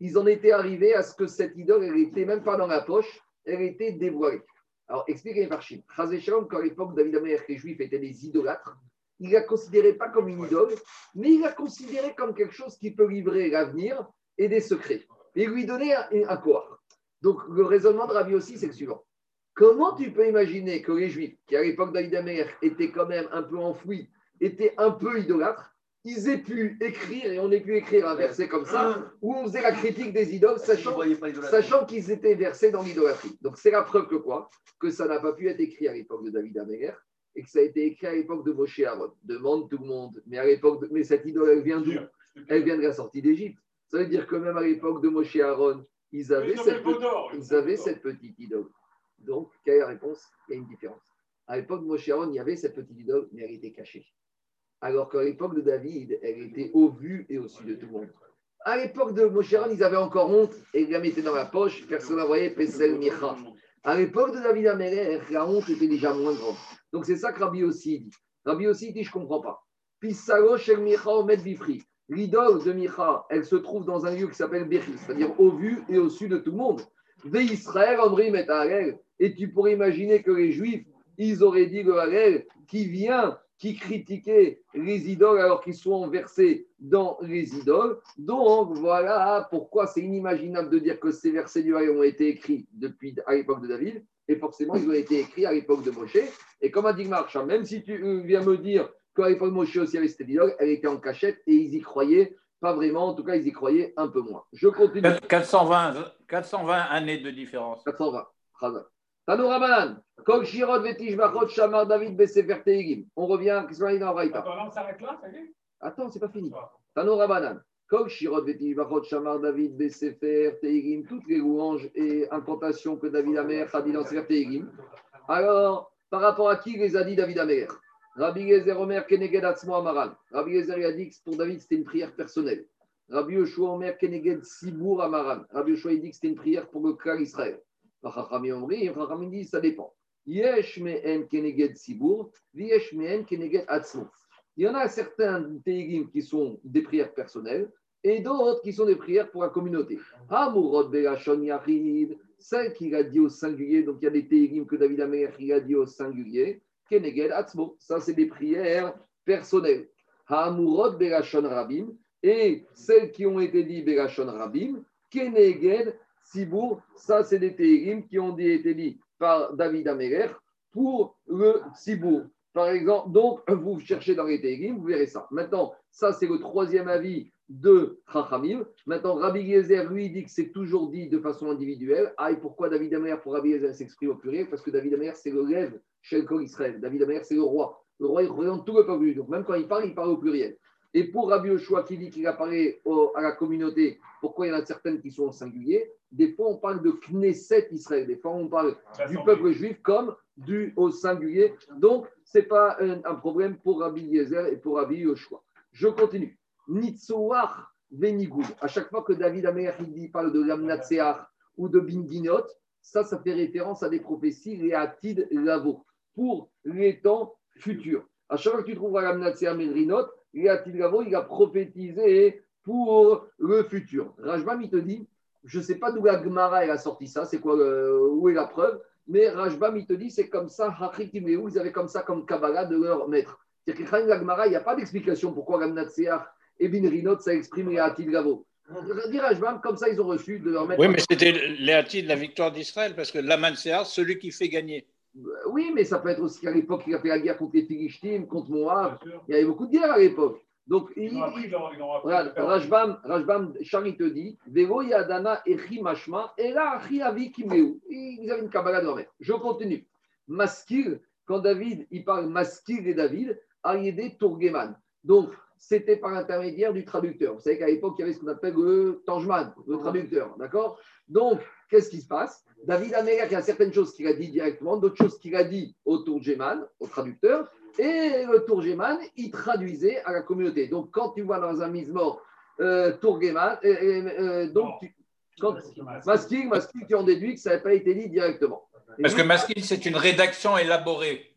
ils en étaient arrivés à ce que cette idole, elle n'était même pas dans la poche, elle était dévoilée. Alors, expliquez par Chine. quand à l'époque David Améler, les Juifs étaient des idolâtres, il ne la considérait pas comme une idole, mais il la considérait comme quelque chose qui peut livrer l'avenir et des secrets. Et lui donner un, un corps. Donc, le raisonnement de Rabbi aussi, c'est le suivant. Comment tu peux imaginer que les Juifs, qui à l'époque d'Aïdamer étaient quand même un peu enfouis, étaient un peu idolâtres, ils aient pu écrire, et on ait pu écrire un verset comme ça, où on faisait la critique des idoles, sachant, qu'ils étaient versés dans l'idolâtrie. Donc c'est la preuve que quoi? Que ça n'a pas pu être écrit à l'époque de David Améler, et que ça a été écrit à l'époque de Moshe Aaron. Demande tout le monde. Mais à l'époque, mais cette idole, elle vient d'où? Elle vient de la sortie d'Égypte. Ça veut dire que même à l'époque de Moshe Aaron, ils avaient, cette, ils avaient cette petite idole. Donc, quelle est la réponse? Il y a une différence. À l'époque de Moshe Aaron, il y avait cette petite idole, mais elle était cachée. Alors qu'à l'époque de David, elle était au vu et au-dessus de tout le monde. À l'époque de Moshe Aaron, ils avaient encore honte et ils la mettaient dans la poche, personne ne voyait Pesel Micha. À l'époque de David Améler, la honte était déjà moins grande. Donc c'est ça que Rabbi aussi dit. Rabbi aussi dit, je ne comprends pas. Pisalo shel Micha omed bifri. L'idole de Micha, elle se trouve dans un lieu qui s'appelle Bechi, c'est-à-dire au vu et au su de tout le monde. Ve Israël, Omrim et Et tu pourrais imaginer que les Juifs, ils auraient dit le Harel qui vient, qui critiquait les idoles alors qu'ils sont versés dans les idoles. Donc voilà pourquoi c'est inimaginable de dire que ces versets du ont été écrits depuis à l'époque de David. Et forcément, ils ont été écrits à l'époque de Moshe. Et comme a dit Marchand, même si tu viens me dire qu'à l'époque de Moshe aussi, avait cette idole, elle était en cachette et ils y croyaient pas vraiment. En tout cas, ils y croyaient un peu moins. Je continue. 420, 420 années de différence. 420. Tano Rabanan, Kol Shirot Vetish Bachot Shamar David Besefer Teigim. On revient, qu'est-ce qu'on a dit dans Raïta Attends, on s'arrête là, ça y est? Attends, c'est pas fini. Tano Rabanan, Kol Shirot Vetish Bachot Shamar David Besefer Teigim. Toutes les louanges et incantations que David Amer a dit dans Sefer Teigim. Alors, par rapport à qui les a dit David Amer? Rabbi Gezer Omer Keneged Atzmo Amaran. Rabbi Gezer a dit que pour David, c'était une prière personnelle. Rabbi Yoshua Omer Keneged Sibour Amaran. Rabbi Yoshua a dit que c'était une prière pour le clan Israël. Chachamim Omri, Chachamim dit ça dépend. Yesh me'en keneged Sibour, yesh me'en keneged Atzmo. Il y en a certains teilim qui sont des prières personnelles et d'autres qui sont des prières pour la communauté. Hamurot Belashon Yachid, celle qu'il a dit au singulier, donc il y a des teilim que David Amer a dit au singulier. Keneged Atzmo. Ça, c'est des prières personnelles. Hamurot Belashon Rabim. Et celles qui ont été dites Belashon Rabim, Keneged Sibour. Ça, c'est des térim qui ont été dit par David Améler pour le Sibour. Par exemple, donc, vous cherchez dans les térim, vous verrez ça. Maintenant, ça, c'est le troisième avis de Chachamim. Maintenant, Rabbi Yezer, lui, dit que c'est toujours dit de façon individuelle. Ah, et pourquoi David Amer pour Rabbi Yezer s'exprime au pluriel? Parce que David Amer, c'est le rêve chez Israël. David Amer, c'est le roi. Le roi, il représente tout le peuple. Donc, même quand il parle, il parle au pluriel. Et pour Rabbi Yoshua qui dit qu'il apparaît à la communauté, pourquoi il y en a certaines qui sont au singulier? Des fois, on parle de Knesset Israël. Des fois, on parle du peuple juif comme du au singulier. Donc, ce n'est pas un, problème pour Rabbi Yezer et pour Rabbi Yoshua. Je continue. Nitzoach Venigoud. À chaque fois que David Amer il parle de Lamnatseach ou de Bindinot, ça, ça fait référence à des prophéties, les Atid Lavo, pour les temps futurs. À chaque fois que tu trouves Lamnatseach Medrinot, il a prophétisé pour le futur. Rajbam, il te dit, je ne sais pas d'où la Gemara a sorti ça, c'est quoi, où est la preuve, mais Rajbam, il te dit, c'est comme ça, ils avaient comme ça comme Kabbalah de leur maître. C'est-à-dire que la Gemara, il n'y a pas d'explication pourquoi Ramnatseach et Binrinot, ça exprime Hatid Gavo. Rajbam, comme ça, ils ont reçu de leur maître. Oui, mais c'était les Hatid, la victoire d'Israël, parce que Lamanseach, celui qui fait gagner. Oui, mais ça peut être aussi qu'à l'époque, il a fait la guerre contre les Philistines, contre Moab. Il y avait beaucoup de guerres à l'époque. Donc, il, regarde, Rajbam, Rajbam, Chari te dit Vego Yadana Echi Mashma, et là, Avi Kimeu. Ils avaient une Kabbalah de leur mère. Je continue. Maskil, quand David, il parle Maskil et David, Ayede Tourgeman. Donc, c'était par l'intermédiaire du traducteur. Vous savez qu'à l'époque, il y avait ce qu'on appelle le Tangeman, le traducteur. D'accord? Donc, qu'est-ce qui se passe? David Améler, il y a certaines choses qu'il a dit directement, d'autres choses qu'il a dit au Tourgeman, au traducteur, et le Tourgeman, il traduisait à la communauté. Donc, quand tu vois dans un mise-mort euh, Tourgeman, euh, euh, donc, tu, quand, masking, masking, tu en déduis que ça n'a pas été dit directement. Parce que masking, c'est une rédaction élaborée.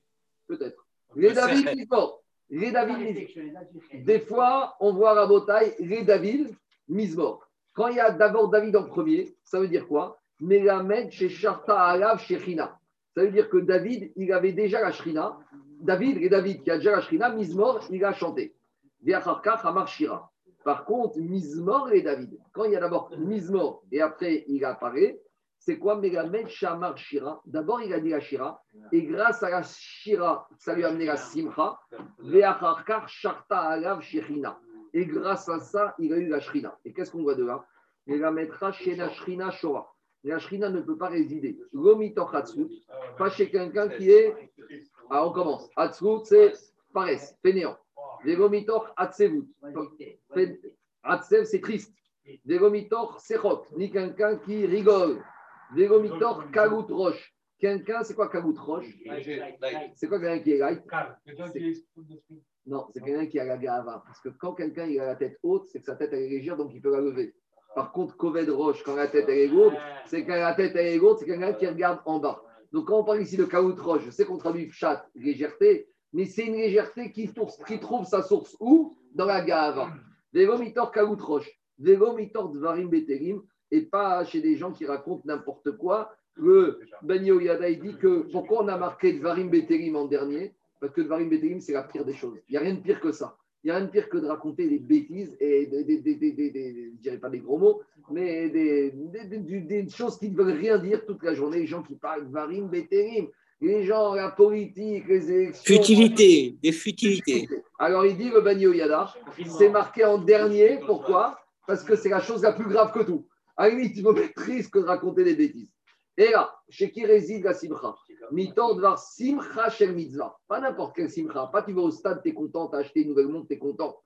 Peut-être. Les David Mismor. Les David Des fois, on voit à Botaï les David Mismor. Quand il y a d'abord David en premier, ça veut dire quoi? Melamed chez Sharta Alav chez Ça veut dire que David, il avait déjà la Shrina. David, et David qui a déjà la Shrina, Mizmor, il a chanté. Par contre, Mizmor et David, quand il y a d'abord Mizmor et après il apparaît, c'est quoi Melamed Shamar Shira? D'abord, il a dit la Shira, et grâce à la Shira, ça lui a amené la Simcha, Sharta Alav Shechina. Et grâce à ça, il a eu la Shrina. Et qu'est-ce qu'on voit de là? Il la mettra chez la Shrina Shora la shrina ne peut pas résider. Gomitoch Hatzut, pas chez quelqu'un qui est. Ah, on commence. Hatzut, c'est paresse, fainéant. Vegomitoch Hatzevut. Hatzev, c'est triste. Vegomitoch Sechot, ni quelqu'un qui rigole. Vegomitoch Kagout Roche. Quelqu'un, c'est quoi Kagout Roche C'est quoi quelqu'un qui est light? Non, c'est quelqu'un qui a la gava. Parce que quand quelqu'un a la tête haute, c'est que sa tête est légère, donc il peut la lever. Par contre, Koved Roche, quand la tête elle est lourde, c'est quand la tête elle est lourde, c'est quelqu'un qui regarde en bas. Donc quand on parle ici de Kaout Roche, je sais qu'on traduit chat, légèreté, mais c'est une légèreté qui, trouve sa source où? Dans la gave. Vélomitor Kaout Roche, Vélomitor Dvarim Beterim, et pas chez des gens qui racontent n'importe quoi. Le Ben Yoyada, il dit que pourquoi on a marqué Dvarim Beterim en dernier? Parce que Dvarim Beterim, c'est la pire des choses. Il n'y a rien de pire que ça. Il n'y a rien de pire que de raconter des bêtises et des, des, des, des je dirais pas des gros mots, mais des, choses qui ne veulent rien dire toute la journée. Les gens qui parlent Varim, Beterim, les gens, la politique, les élections. Futilité, des futilités. Alors il dit le Bani Yada, c'est marqué en dernier. Pourquoi? Parce que c'est la chose la plus grave que tout. À la limite, il triste que de raconter des bêtises. Et là, chez qui réside la simcha? Mitor voir simcha shel mitzvah. Pas n'importe quel simcha. Pas tu vas au stade, tu es content, tu as acheté une nouvelle montre, tu es content.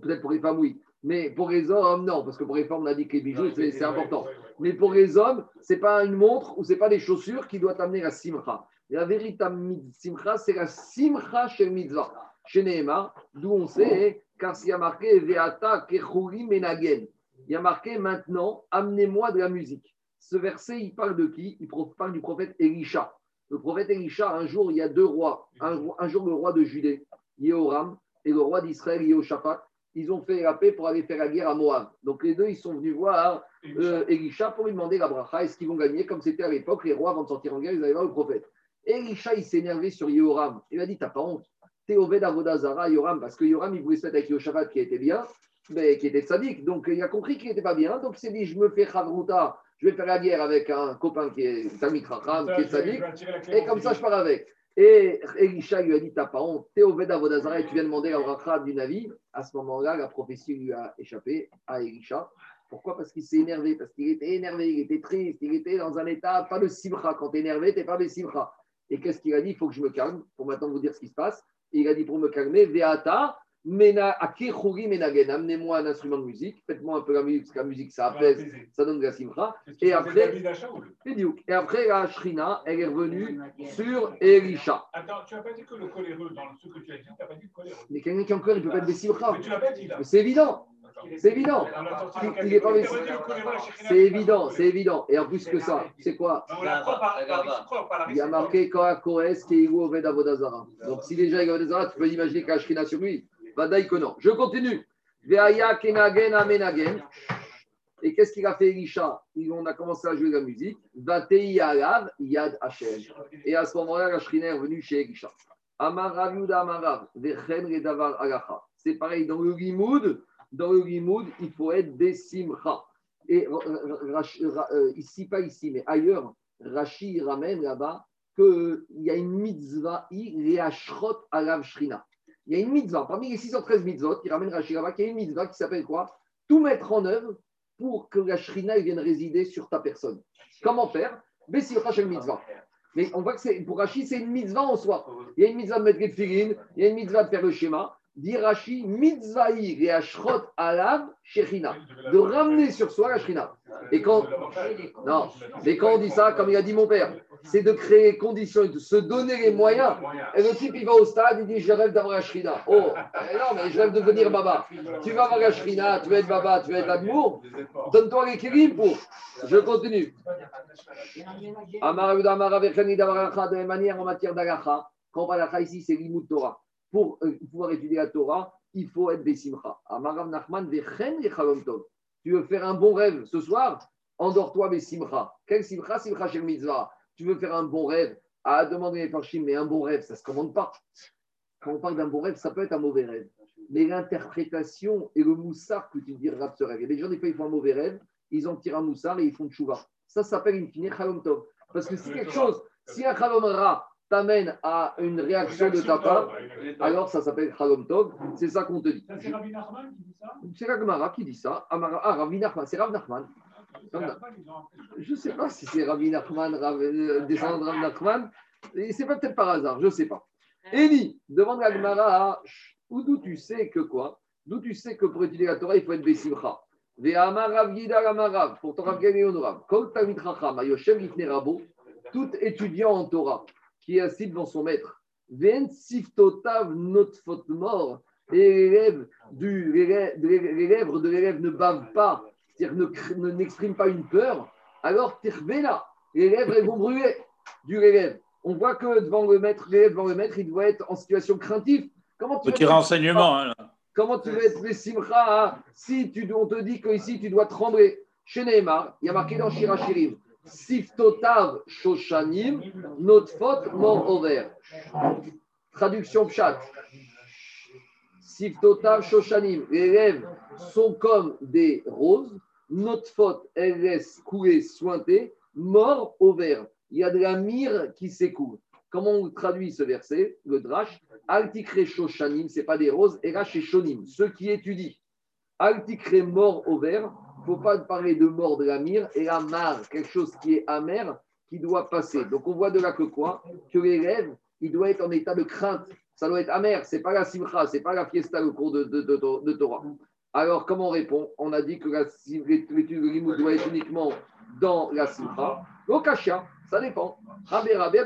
Peut-être pour les femmes, oui. Mais pour les hommes, non. Parce que pour les femmes, on a dit que les bijoux, c'est important. Mais pour les hommes, ce n'est pas une montre ou ce n'est pas des chaussures qui doivent amener la simcha. La véritable simcha, c'est la simcha shel mitzvah. Chez Nehemar, d'où on sait, car s'il y a marqué Veata kechuri menagen. Il y a marqué maintenant, amenez-moi de la musique. Ce verset, il parle de qui? Il parle du prophète Elisha. Le prophète Elisha, un jour, il y a deux rois. Un, jour, le roi de Judée, Yehoram, et le roi d'Israël, Yehoshaphat, ils ont fait la paix pour aller faire la guerre à Moab. Donc les deux, ils sont venus voir euh, Elisha pour lui demander la bracha, est-ce qu'ils vont gagner Comme c'était à l'époque, les rois, avant de sortir en guerre, ils allaient voir le prophète. Elisha, il s'est énervé sur Yehoram. Il a dit, t'as pas honte T'es Oved Avodazara, Yoram, parce que Yoram, il voulait se mettre avec Yehoshaphat qui était bien, mais qui était sadique. Donc il a compris qu'il n'était pas bien. Donc il s'est dit, je me fais Chavruta je vais faire la guerre avec un copain qui est Tamit Racham, qui est sadique, et comme ça je pars avec. Et Elisha lui a dit T'as pas honte, t'es au Veda Vodazara et tu viens demander la bracha du Navi. À ce moment-là, la prophétie lui a échappé à Elisha. Pourquoi? Parce qu'il s'est énervé, parce qu'il était énervé, il était triste, il était dans un état, pas de simcha. Quand tu es énervé, tu n'es pas de simcha. Et qu'est-ce qu'il a dit? Il faut que je me calme pour maintenant vous dire ce qui se passe. il a dit pour me calmer, Veata, Amenez-moi un instrument de musique, faites-moi un peu la musique, parce que la musique ça apaise, ça donne de la simcha. Et après, et après, la Shrina, elle est revenue sur Elisha. Attends, tu n'as pas dit que le coléreux, dans ce que tu as dit, tu n'as pas dit le coléreux. Mais quelqu'un qui est encore, il ne peut pas être des simcha. Mais tu l'as pas dit là. C'est évident. C'est évident. Il, est pas C'est évident, c'est évident. Et en plus que ça, c'est quoi Il y a marqué Koakoes qui est au Vodazara. Donc si déjà il est Vodazara, tu peux imaginer qu'il y a sur lui. Je continue. Et qu'est-ce qu'il a fait Elisha? On a commencé à jouer de la musique. Yad Et à ce moment-là, la Shrina est venue chez Elisha. Amarav Yuda Amarav, C'est pareil, dans le Limoud, dans le Limoud, il faut être des simcha. Et euh, ici, pas ici, mais ailleurs, Rashi ramène là-bas qu'il y a une mitzvah, il y a Shrot Alav Shrina il y a une mitzvah, parmi les 613 mitzvot, qui ramène Rachirava, il y a une mitzvah qui s'appelle quoi? Tout mettre en œuvre pour que la shrina vienne résider sur ta personne. Comment faire? Rachel mitzvah. Mais on voit que pour Rachid, c'est une mitzvah en soi. Il y a une mitzvah de mettre les il y a une mitzvah de faire le schéma. Dirachi mitzvahi et ashrot alav shechina. De ramener sur soi la shrina. Et quand, non, mais quand on dit ça, comme il a dit mon père, c'est de créer conditions, de se donner les moyens. Et le type, il va au stade, il dit Je rêve d'avoir la shrina. Oh, non, mais je rêve de devenir baba. Tu vas avoir la shrina, tu vas être baba, tu vas être amour. Donne-toi l'équilibre pour. Je continue. De la manière en matière d'agacha, quand on parle ici, c'est l'imout Torah pour euh, pouvoir étudier la Torah, il faut être Bessimcha. Amarav Nachman, Tu veux faire un bon rêve ce soir Endors-toi Bessimcha. Quel Simcha? Simcha Shel. Tu veux faire un bon rêve? À demander les Farshim, mais un bon rêve, ça ne se commande pas. Quand on parle d'un bon rêve, ça peut être un mauvais rêve. Mais l'interprétation et le moussard que tu diras de ce rêve. Il y a des gens, des fois, ils font un mauvais rêve, ils en tirent un moussard et ils font de chouva. Ça s'appelle une fine Chalom Tov. Parce que si quelque chose, si un Chalom Ra, t'amène à une réaction de ta part, alors ça s'appelle Chalom Tov. C'est ça qu'on te dit. C'est Rabbi Nachman qui dit ça C'est Ragmara qui dit ça. Ah, Rabbi Nachman, c'est Rav Nachman. Je ne sais pas si c'est Rabbi Nachman, euh, descendant de Rav Nachman. C'est peut-être par hasard, je ne sais pas. Eli, demande Ragmara, d'où tu sais que quoi? D'où tu sais que pour étudier la Torah, il faut être Bessimcha Pourtant, Rav Rav. Kol Chacham, Rabo, tout étudiant en Torah qui est assis devant son maître. Ven siftotav not faute mort. Et les lèvres, du, les lèvres de l'élève ne bavent pas c'est-à-dire ne n'exprime pas une peur, alors là, les lèvres elles vont brûler du l'élève. On voit que devant le maître, l'élève devant le maître, il doit être en situation craintive. Comment tu Petit renseignement. Hein, Comment tu vas être les simcha hein, si tu, on te dit qu'ici tu dois trembler Chez Neymar, il y a marqué dans Shirachirim Siftotav Shoshanim, notre faute mort au vert. Traduction Pshat. Siftotav Shoshanim, les lèvres sont comme des roses, notre faute, elle laisse couler, sointer, mort au vert. Il y a de la myrrhe qui s'écoule. Comment on traduit ce verset Le drash, Altikre Shoshanim, ce n'est pas des roses, et là, Shonim, ceux qui étudient. Altikre mort au vert, il ne faut pas parler de mort de la myrrhe, et la mar, quelque chose qui est amer, qui doit passer. Donc on voit de là que quoi? Que l'élève, il doit être en état de crainte. Ça doit être amer, ce n'est pas la simcha, ce n'est pas la fiesta le cours de, Torah. Alors, comment on répond? On a dit que l'étude de doit être uniquement dans la simcha. L'okasha, ça dépend. Rabé Rabé.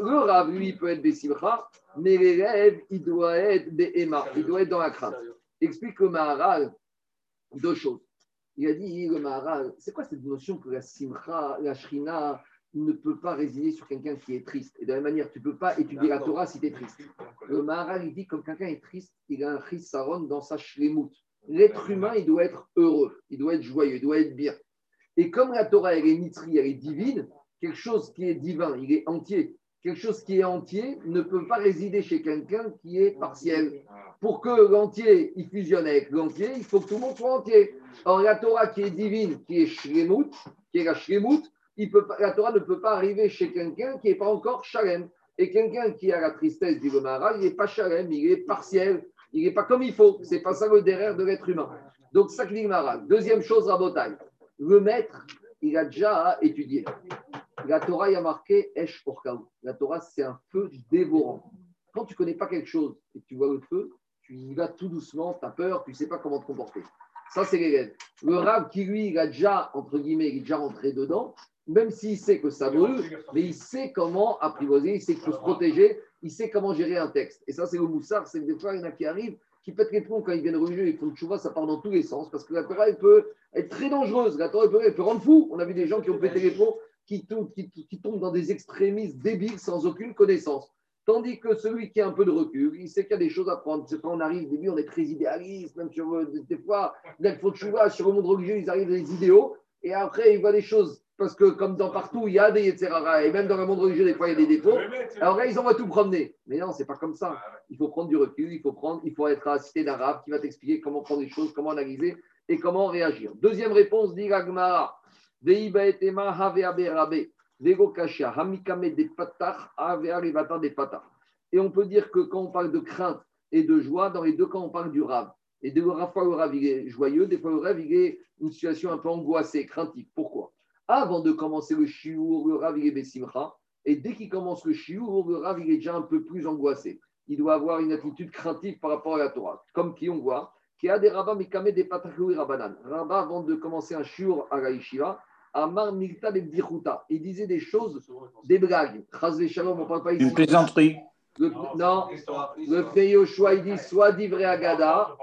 Le Rav, lui, peut être des simcha, mais l'élève, il doit être des Emma, il doit être dans la crainte. Explique le Maharal deux choses. Il a dit, le Maharal, c'est quoi cette notion que la simcha, la shrina, ne peut pas résider sur quelqu'un qui est triste? Et de la même manière, tu ne peux pas étudier la Torah si tu es triste. Le Maharal, il dit, comme quelqu'un est triste, il a un chisaron dans sa shlemut. L'être humain, il doit être heureux, il doit être joyeux, il doit être bien. Et comme la Torah, elle est mitri, elle est divine, quelque chose qui est divin, il est entier. Quelque chose qui est entier ne peut pas résider chez quelqu'un qui est partiel. Pour que l'entier il fusionne avec l'entier, il faut que tout le monde soit entier. Or, la Torah qui est divine, qui est shlemut, qui est la shlemut, il peut la Torah ne peut pas arriver chez quelqu'un qui n'est pas encore shalem. Et quelqu'un qui a la tristesse du Gomara, il n'est pas shalem, il est partiel, il n'est pas comme il faut. C'est pas ça le derrière de l'être humain. Donc, ça dit Deuxième chose, Rabotai. Le maître, il a déjà étudié. La Torah, il a marqué Esh La Torah, c'est un feu dévorant. Quand tu ne connais pas quelque chose et que tu vois le feu, tu y vas tout doucement, tu as peur, tu ne sais pas comment te comporter. Ça, c'est l'élève. Le rab qui, lui, il a déjà, entre guillemets, il est déjà rentré dedans, même s'il sait que ça brûle, mais il sait comment apprivoiser, il sait qu'il faut se protéger, il sait comment gérer un texte. Et ça, c'est le moussard, c'est que des fois, il y en a qui arrivent, qui pètent les plombs quand ils viennent religieux, ils font chouva, ça part dans tous les sens, parce que la Torah, elle peut être très dangereuse, la Torah, elle peut, rendre fou. On a vu des gens qui ont pété les plombs, qui, tombent dans des extrémistes débiles sans aucune connaissance. Tandis que celui qui a un peu de recul, il sait qu'il y a des choses à prendre. C'est quand on arrive, au début, on est très idéaliste, même sur euh, des fois, chouva, sur le monde religieux, ils arrivent des idéaux, et après, ils voient des choses parce que comme dans partout, il y a des etc. Et même dans le monde religieux, des fois, il y a des défauts. Alors là, ils envoient tout promener. Mais non, c'est pas comme ça. Il faut prendre du recul, il faut, prendre, il faut être assisté d'un rab qui va t'expliquer comment prendre les choses, comment analyser et comment réagir. Deuxième réponse, dit Gagmara. Et on peut dire que quand on parle de crainte et de joie, dans les deux cas, on parle du rab. Et des fois, le rab, il est joyeux, des fois, le rab, il est une situation un peu angoissée, craintive. Pourquoi? Avant de commencer le shiur, le Rav il est. Et dès qu'il commence le shiur, le Rav il est déjà un peu plus angoissé. Il doit avoir une attitude craintive par rapport à la Torah. Comme qui on voit, qui a des rabbins, mais quand des patakou et rabanan. Rabbin, avant de commencer un shiur à la yeshiva, Amar Milta de Il disait des choses, des blagues. Shalom, on parle pas ici. Une plaisanterie. non, le Pnei Yoshua, il dit soit d'Ivré Agada.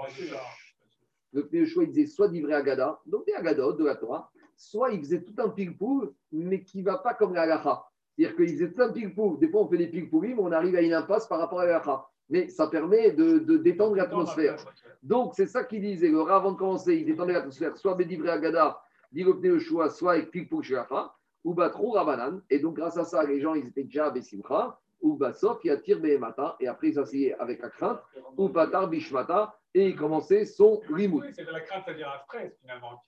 Le Pnei Yoshua, il disait soit d'Ivré Agada, donc des Agadot de la Torah soit il faisait tout un ping-pong, mais qui ne va pas comme la C'est-à-dire qu'il faisait tout un ping-pong. Des fois, on fait des ping-pong, mais on arrive à une impasse par rapport à la Mais ça permet de, détendre l'atmosphère. Donc, c'est ça qu'il disait. Le avant de commencer, il détendait l'atmosphère, soit Bédivré Agada, le choix, soit avec la ou Batrou Rabanan. Et donc, grâce à ça, les gens, ils étaient déjà à Bessimcha, ou Basof, il attire Behemata, et après, il s'asseyait avec la crainte, ou Batar Bishmata, et il commençait son rimout. c'est de la crainte, c'est-à-dire un stress, finalement.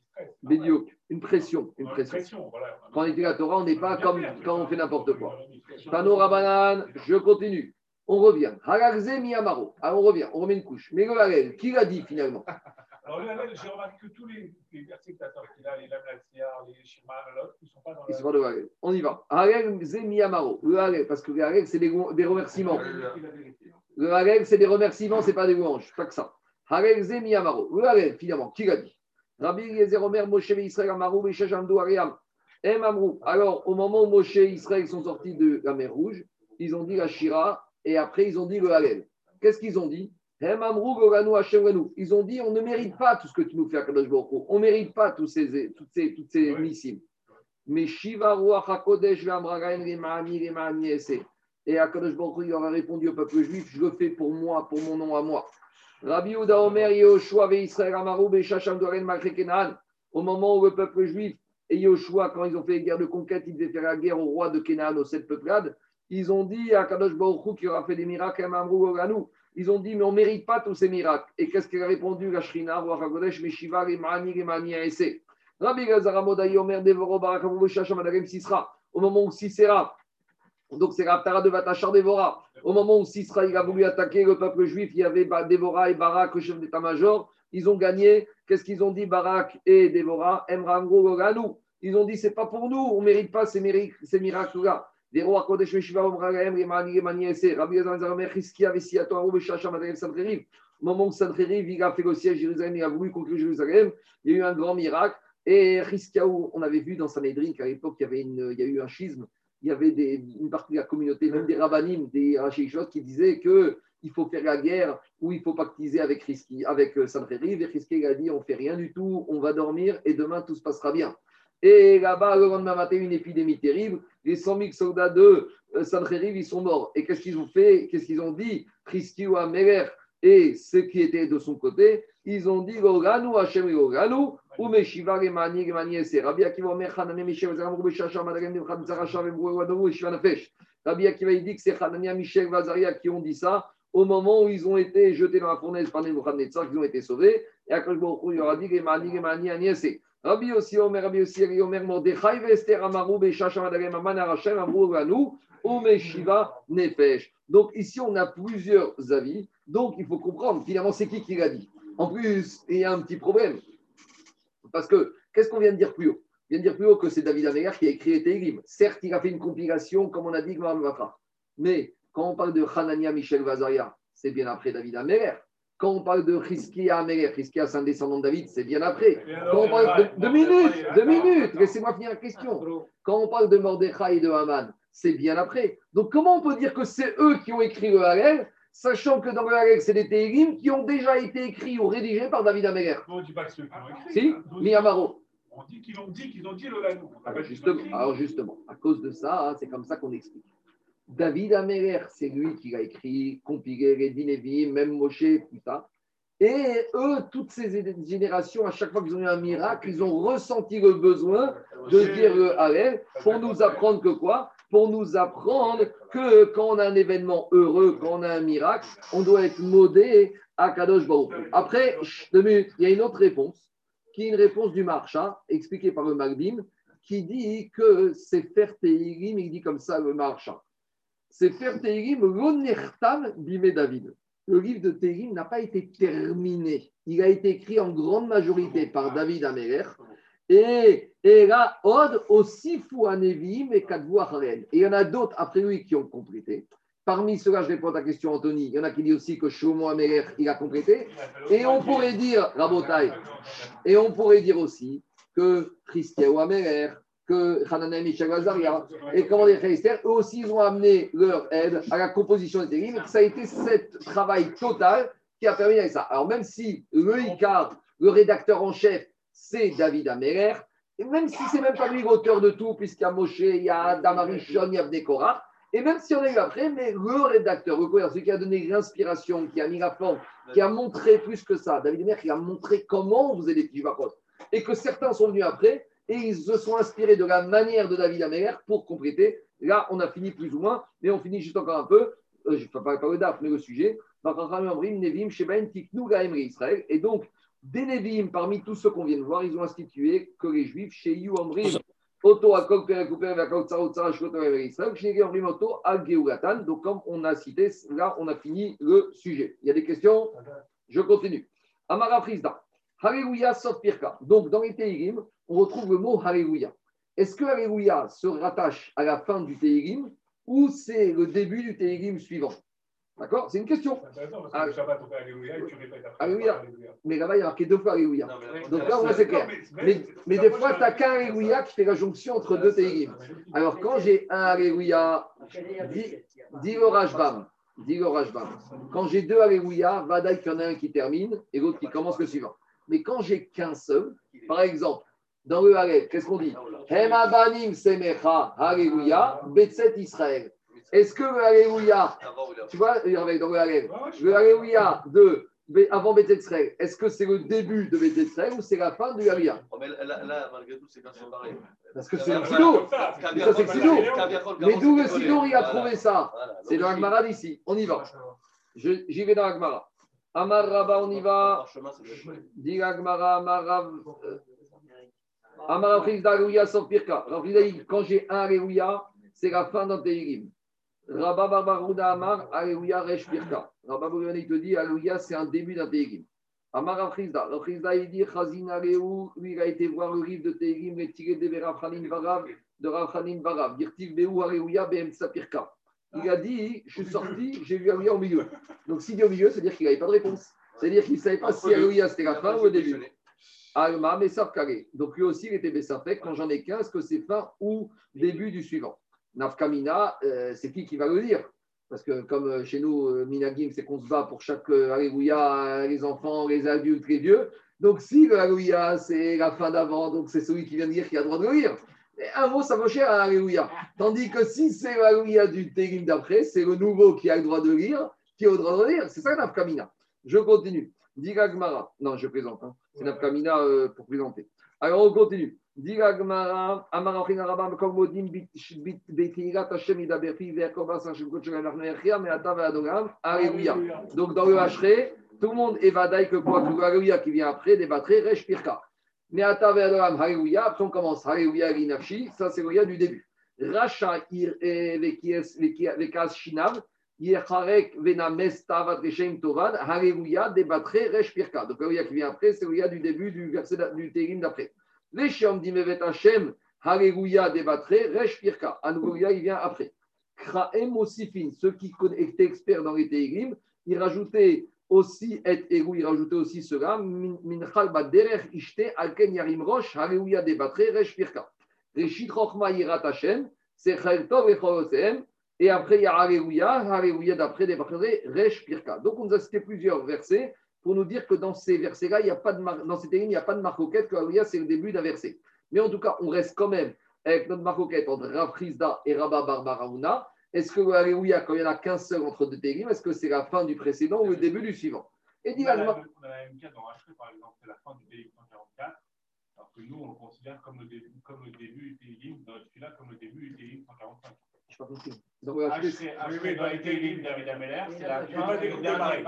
Une pression. Une pression. Quand on étudie la Torah, on n'est pas comme quand on fait n'importe quoi. Tano Rabanan, je continue. On revient. Haragze Miyamaro. Alors on revient, on remet une couche. Mais le qui l'a dit finalement? Alors le Halel, j'ai remarqué que tous les, les tu as les Lamlatsiar, les Shema, ils ne sont pas dans le Ils sont pas dans le On y va. Haragze Miyamaro. Le Halel, parce que le Halel, c'est des, des remerciements. Le Halel, c'est des remerciements, ce n'est pas des louanges. Pas que ça. Haragze Miyamaro. Le Halel, finalement, qui l'a dit? Rabbi Eliezer Omer, Moshe et Israël, Amarou, Shajamdou, Ariam. Mamrou. Alors, au moment où Moshe et Israël sont sortis de la mer Rouge, ils ont dit la Shira et après ils ont dit le Halel. Qu'est-ce qu'ils ont dit? Ils ont dit on ne mérite pas tout ce que tu nous fais à Kadosh On ne mérite pas tous ces, toutes ces, toutes ces missiles. Mais Shiva HaKodesh Et Akadosh Baruch il aura répondu au peuple juif je le fais pour moi, pour mon nom à moi. Rabbi Uda Omer Yehoshua Israël Amaru Beshacham Doren Kenan. Au moment où le peuple juif et Yoshua, quand ils ont fait les guerres de conquête, ils devaient faire la guerre au roi de Kenan, aux sept peuplades. Ils ont dit à Kadosh Baruch qui aura fait des miracles à Mamrou ils ont dit, mais on ne mérite pas tous ces miracles. Et qu'est-ce qu'elle a répondu La Shrina, Roi Hagodesh, Meshiva, Rimani, Rimani. Rabbi Gazaramodai, Omer, Devoro, Barakavu, Shacham, Sisra. Au moment où Sisera, donc c'est Raptara de Vatachar Devora, au moment où Sisra il a voulu attaquer le peuple juif, il y avait Devora et Barak, le chef d'état-major. Ils ont gagné. Qu'est-ce qu'ils ont dit, Barak et Devora Emrango, Goganou. Ils ont dit, c'est pas pour nous, on ne mérite pas ces miracles-là. Au moment où Sancheriv, il a fait le siège Jérusalem, il a voulu conquérir Jérusalem, il y a eu un grand miracle. Et Hiskiaou, on avait vu dans Sanhedrin qu'à l'époque, il y, avait il y a eu un schisme, il y avait une partie de la communauté, même des rabbinim, des rachéichos, qui disaient qu'il faut faire la guerre ou il faut pactiser avec, Riski, avec euh. Et Hiski a dit on fait rien du tout, on va dormir et demain tout se passera bien. Et là-bas, le lendemain matin, une épidémie terrible. Les 100 000 soldats de euh, Sancheriv, ils sont morts. Et qu'est-ce qu'ils ont fait? Qu'est-ce qu'ils ont dit? Christi ou Améler et ceux qui étaient de son côté, ils ont dit Loganu, Hashem Loganu, ou Meshiva Gemani, Gemani Ese. Rabbi Akiva Omer Hanania Michel Vazaria Mrou Beshachar Madagem Nevchad Zarachar Vemrou Wadou Shiva Nafesh. Rabbi Akiva il dit que c'est Hanania Michel Vazaria qui ont dit ça au moment où ils ont été jetés dans la fournaise par Nebuchadnezzar, qu'ils ont été sauvés. Et à Baruch il aura dit Gemani, Gemani Aniese. Rabbi Rabbi Mordechai Vester. Donc ici, on a plusieurs avis. Donc il faut comprendre, finalement, c'est qui qui l'a dit. En plus, il y a un petit problème. Parce que, qu'est-ce qu'on vient de dire plus haut? On vient de dire plus haut que c'est David Améler qui a écrit les. Certes, il a fait une compilation, comme on a dit, mais quand on parle de Hanania Michel Vazaria, c'est bien après David Améler. Quand on parle de Hiskia Améler, Hiskia, c'est un descendant de David, c'est bien après. Quand on parle de, deux minutes, deux minutes, laissez-moi finir la question. Quand on parle de Mordechai et de Haman, c'est bien après. Donc, comment on peut dire que c'est eux qui ont écrit le Harel, sachant que dans le Harel, c'est des Télim qui ont déjà été écrits ou rédigés par David On ne dit pas que c'est eux qui écrit. Si, hein. Miyamaro. On dit qu'ils l'ont dit, qu'ils ont dit le. Alors justement, alors justement, à cause de ça, hein, c'est comme ça qu'on explique. David Améler, c'est lui qui a écrit, compilé les même Moshe, tout ça. Et eux, toutes ces générations, à chaque fois qu'ils ont eu un miracle, ils ont ressenti le besoin de dire le Hallel pour nous apprendre que quoi? Pour nous apprendre que quand on a un événement heureux, quand on a un miracle, on doit être modé à Kadosh Baruch. Après, deux minutes, il y a une autre réponse, qui est une réponse du Marcha, expliquée par le Magdim, qui dit que c'est faire il dit comme ça le Marcha. C'est faire Teirim, l'onertam bimé David le livre de Térim n'a pas été terminé. Il a été écrit en grande majorité par David Améler. Et, et là, Od aussi Fouanevim et Kadvouacharel. Et il y en a d'autres après lui qui ont complété. Parmi ceux-là, je réponds à ta question, Anthony. Il y en a qui disent aussi que Shlomo Améler, il a complété. Et on pourrait dire, Rabotai, et on pourrait dire aussi que Christian Améler, que Hananel Michel Azaria et comment dire eux aussi ils ont amené leur aide à la composition des télim. Ça a été ce travail total qui a permis avec ça. Alors même si le Icar, le rédacteur en chef, c'est David Améler, et même si c'est même pas lui l'auteur de tout, puisqu'il y a Moshe, il y a Damarichon, il y a Vnekora, et même si on est après, mais le rédacteur, le celui qui a donné l'inspiration, qui a mis la forme, qui a montré plus que ça, David Améler, qui a montré comment vous allez les et que certains sont venus après, et ils se sont inspirés de la manière de David Améler pour compléter. Là, on a fini plus ou moins, mais on finit juste encore un peu. Euh, je ne parle pas le date, mais le sujet. Et donc, des Nevim, parmi tous ceux qu'on vient de voir, ils ont institué que les Juifs, chez Yuamrim, Auto Akok Donc, comme on a cité, là, on a fini le sujet. Il y a des questions? Je continue. Amara Frisda. Alléluia sauf Pirka. Donc, dans les Teirim, on retrouve le mot Alléluia. Est-ce que Alléluia se rattache à la fin du Teirim ou c'est le début du Teirim suivant? D'accord? C'est une question. Ah, Alléluia et tu répètes après. Alléluia. Mais là-bas, il y a marqué deux fois Alléluia. Donc là, on c'est clair. Mais, mais, des fois, tu n'as qu'un Alléluia qui fait la jonction entre deux Teirim. Alors, quand j'ai un Alléluia, dit le Rajbam, Dit le Quand j'ai deux Alléluia, Vadaï qu'il y en a un qui termine et l'autre qui commence le suivant. Mais quand j'ai qu'un seul, par exemple, dans le Hallel, qu'est-ce qu'on dit Hemabanim Semecha, Alléluia, Betset Israël. Est-ce que le Alléluia, tu vois, dans le Hallel, le Alléluia de avant Israël, est-ce que c'est le début de Israël ou c'est la fin du Alléluia oh, là, malgré tout, c'est bien séparé. Parce que c'est un sido. Ça, c'est sido. Mais d'où le sido, il a trouvé ça C'est dans Agmara d'ici. On y va. J'y vais dans Agmara. Amar Rabba, on y va. Dit Agmara, Amar Rav. Amar Alléluia sans pirka. Quand j'ai un Alléluia, c'est la fin d'un Teirim. Rabba Barbarouda Amar, Alléluia Resh Pirka. Rabba Barbarouda, il te dit, Alléluia, c'est un début d'un Teirim. Amar Afrizda. Afrizda, il dit, Chazin Aleu, lui, il a été voir le livre de Teirim, le tiré de Rafanim Varav, de Rafanim Varav. Dirtiv Alléluia BM Sapirka. Il a dit, je suis sorti, j'ai vu Alléluia au milieu. Donc, s'il dit au milieu, c'est-à-dire qu'il n'avait pas de réponse. C'est-à-dire qu'il ne savait pas si Alléluia c'était la fin ou le début. Alma Messafkare. Donc lui aussi, il était Bessafek. Quand j'en ai qu'un, est-ce que c'est fin ou début du suivant? Nafkamina, euh, c'est qui qui va le dire? Parce que comme euh, chez nous, euh, Minagim, c'est qu'on se bat pour chaque Alléluia, les enfants, les adultes, les vieux. Donc si le Alléluia, c'est la fin d'avant, donc c'est celui qui vient de dire qu'il a le droit de le lire. un mot, ça vaut cher à Alléluia. Tandis que si c'est l'Alléluia du Télim d'après, c'est le nouveau qui a le droit de lire, qui a le droit de lire. C'est ça Nafkamina. Je continue. Digagmara. Non, je présente. Hein. C'est Nafkamina euh, pour présenter. Alors, on continue. Digagmara. Amarachina Rabam Komodim Betirat Hashem Idaberfi Verkovas Hashem Kochel Arnechia Meata Vadogam. Alléluia. Donc, dans le Hachré, tout le monde est vadaï que pour Alléluia qui vient après, débattrait Resh Pirka. Meata Vadogam. Alléluia. Après, on commence. Alléluia Ginafshi. Ça, c'est le du début. Racha Ir Vekas Shinav. Alléluia, débattre Resh Pirka. Donc, Alléluia qui vient après, c'est Alléluia du début du verset du Térim d'après. Les Shiom Dimevet Hashem, Alléluia, débattre Resh Pirka. Alléluia, il vient après. Kraem Osifin, ceux qui étaient experts dans les Térim, ils rajoutaient aussi et Égou, ils rajoutaient aussi cela, Minchal Baderer Ishte, Alken Yarim Rosh, Alléluia, débattre Resh Pirka. Reshit Rochma Yirat Hashem, Sechel Tov Echorosem, et après, il y a Alléluia, Alléluia d'après des Resh Pirka. Donc, on nous a cité plusieurs versets pour nous dire que dans ces versets-là, il n'y a pas de dans ces il n'y a pas de marcoquette, que Alléluia, c'est le début d'un verset. Mais en tout cas, on reste quand même avec notre marcoquette entre Rav et Rabba Barbaraouna. Est-ce que Alléluia, quand il n'y en a qu'un seul entre deux térim, est-ce que c'est la fin du précédent ou le début du suivant? Et dit On a la même cas dans Hachré, par exemple, c'est la fin du térim 144. Alors que nous, on le considère comme le début, comme le début du térim, dans celui-là, comme le début du térim 145. Je pas compris. Donc, oui, oui, dans les David Ameller, c'est la fin du dernier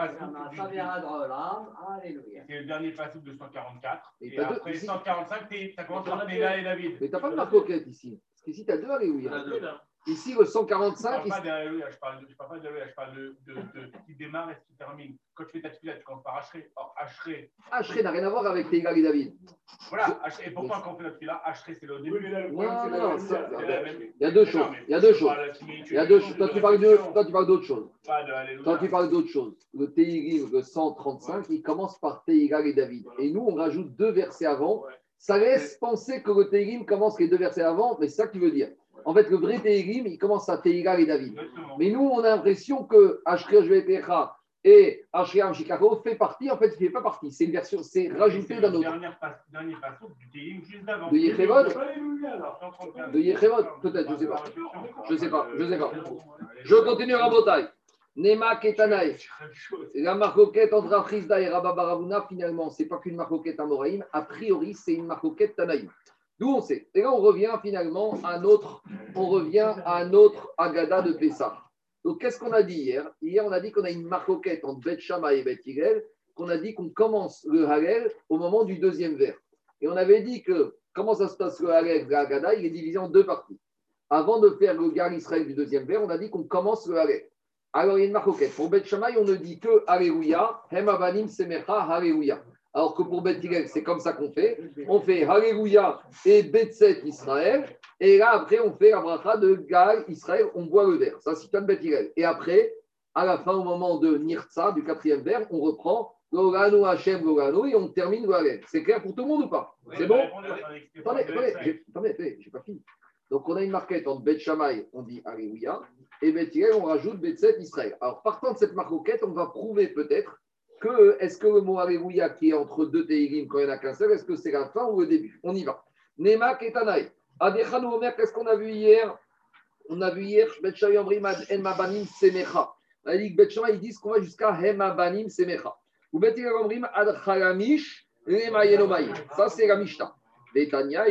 C'est le dernier passage de 144. Et après 145, tu commences par Néla et David. Mais tu n'as pas de marcoquette ici. Parce qu'ici, tu as deux Alléluia. Ici, le 145. Je ne parle pas d'Alléluia, je parle d'Alléluia, je parle de ce qui démarre et qui termine. Quand tu fais ta tefila, tu commences par Hachré. Or, Hachré. Hachré n'a rien à voir avec Tegal et David. Voilà, et pourquoi quand on fait notre tefila, Hachré, c'est le début Non, non, non. Il y a deux choses. Il y a deux choses. Il y a deux choses. Toi, tu parles d'autre chose. Toi, tu parles d'autre chose. Le Teirim, le 135, il commence par Tegal et David. Et nous, on rajoute deux versets avant. Ça laisse penser que le Teirim commence les deux versets avant, mais c'est ça que tu veux dire. En fait, le vrai Tehirim, il commence à Tehiga et David. Mais nous, on a l'impression que Jvepecha et Ashriya Chicago fait partie. En fait, il ne fait pas partie. C'est une version, c'est rajouté d'un autre. Dernier passage du Tehirim juste d'avant. De Yechevod De Yechevod Peut-être, je ne sais pas. Je ne sais pas. Je ne sais pas. Je continue à Rabotai. Nema Ketanaï. La marcoquette entre Afrizda et Rababaravuna, finalement, ce n'est pas qu'une marcoquette à Moraïm. A priori, c'est une marcoquette Tanaïm. D'où on sait. Et là, on revient finalement à notre, on revient à notre Agada de Pessah. Donc, qu'est-ce qu'on a dit hier? Hier, on a dit qu'on a une marcoquette entre Bet Shama et Bet Hillel, qu'on a dit qu'on commence le Hallel au moment du deuxième vers. Et on avait dit que comment ça se passe le Hallel, le Agada, il est divisé en deux parties. Avant de faire le Gar Israël du deuxième vers, on a dit qu'on commence le Hallel. Alors, il y a une marcoquette. Pour Bet Shammai, on ne dit que Alléluia, Hem Avanim Semecha, Alléluia. Alors que pour Bet c'est comme ça qu'on fait. On fait Alléluia et Betset Israël. Et là, après, on fait la bracha de Gal Israël. On boit le verre. Ça, c'est un Bet Et après, à la fin, au moment de Nirtza, du quatrième verre, on reprend Logano Hachem Logano et on termine Goalen. C'est clair pour tout le monde ou pas C'est bon Attendez, attendez, j'ai pas fini. Donc, on a une marquette entre Bet on dit Alléluia. et Bethilel, on rajoute Betset Israël. Alors, partant de cette marcoquette, on va prouver peut-être que est-ce que le mot Alléluia qui est entre deux Teilim quand il n'y en a qu'un seul, est-ce que c'est la fin ou le début? On y va. Nema et Tanaï. Adechanu Omer, qu'est-ce qu'on a vu hier? On a vu hier, Bet Shayomrim En Mabanim Semecha. Ils disent qu'on va jusqu'à Hemabanim Semecha. Ou Bet Omrim Ad Chalamish Lema Yenomai. Ça, c'est la Mishnah. Betania,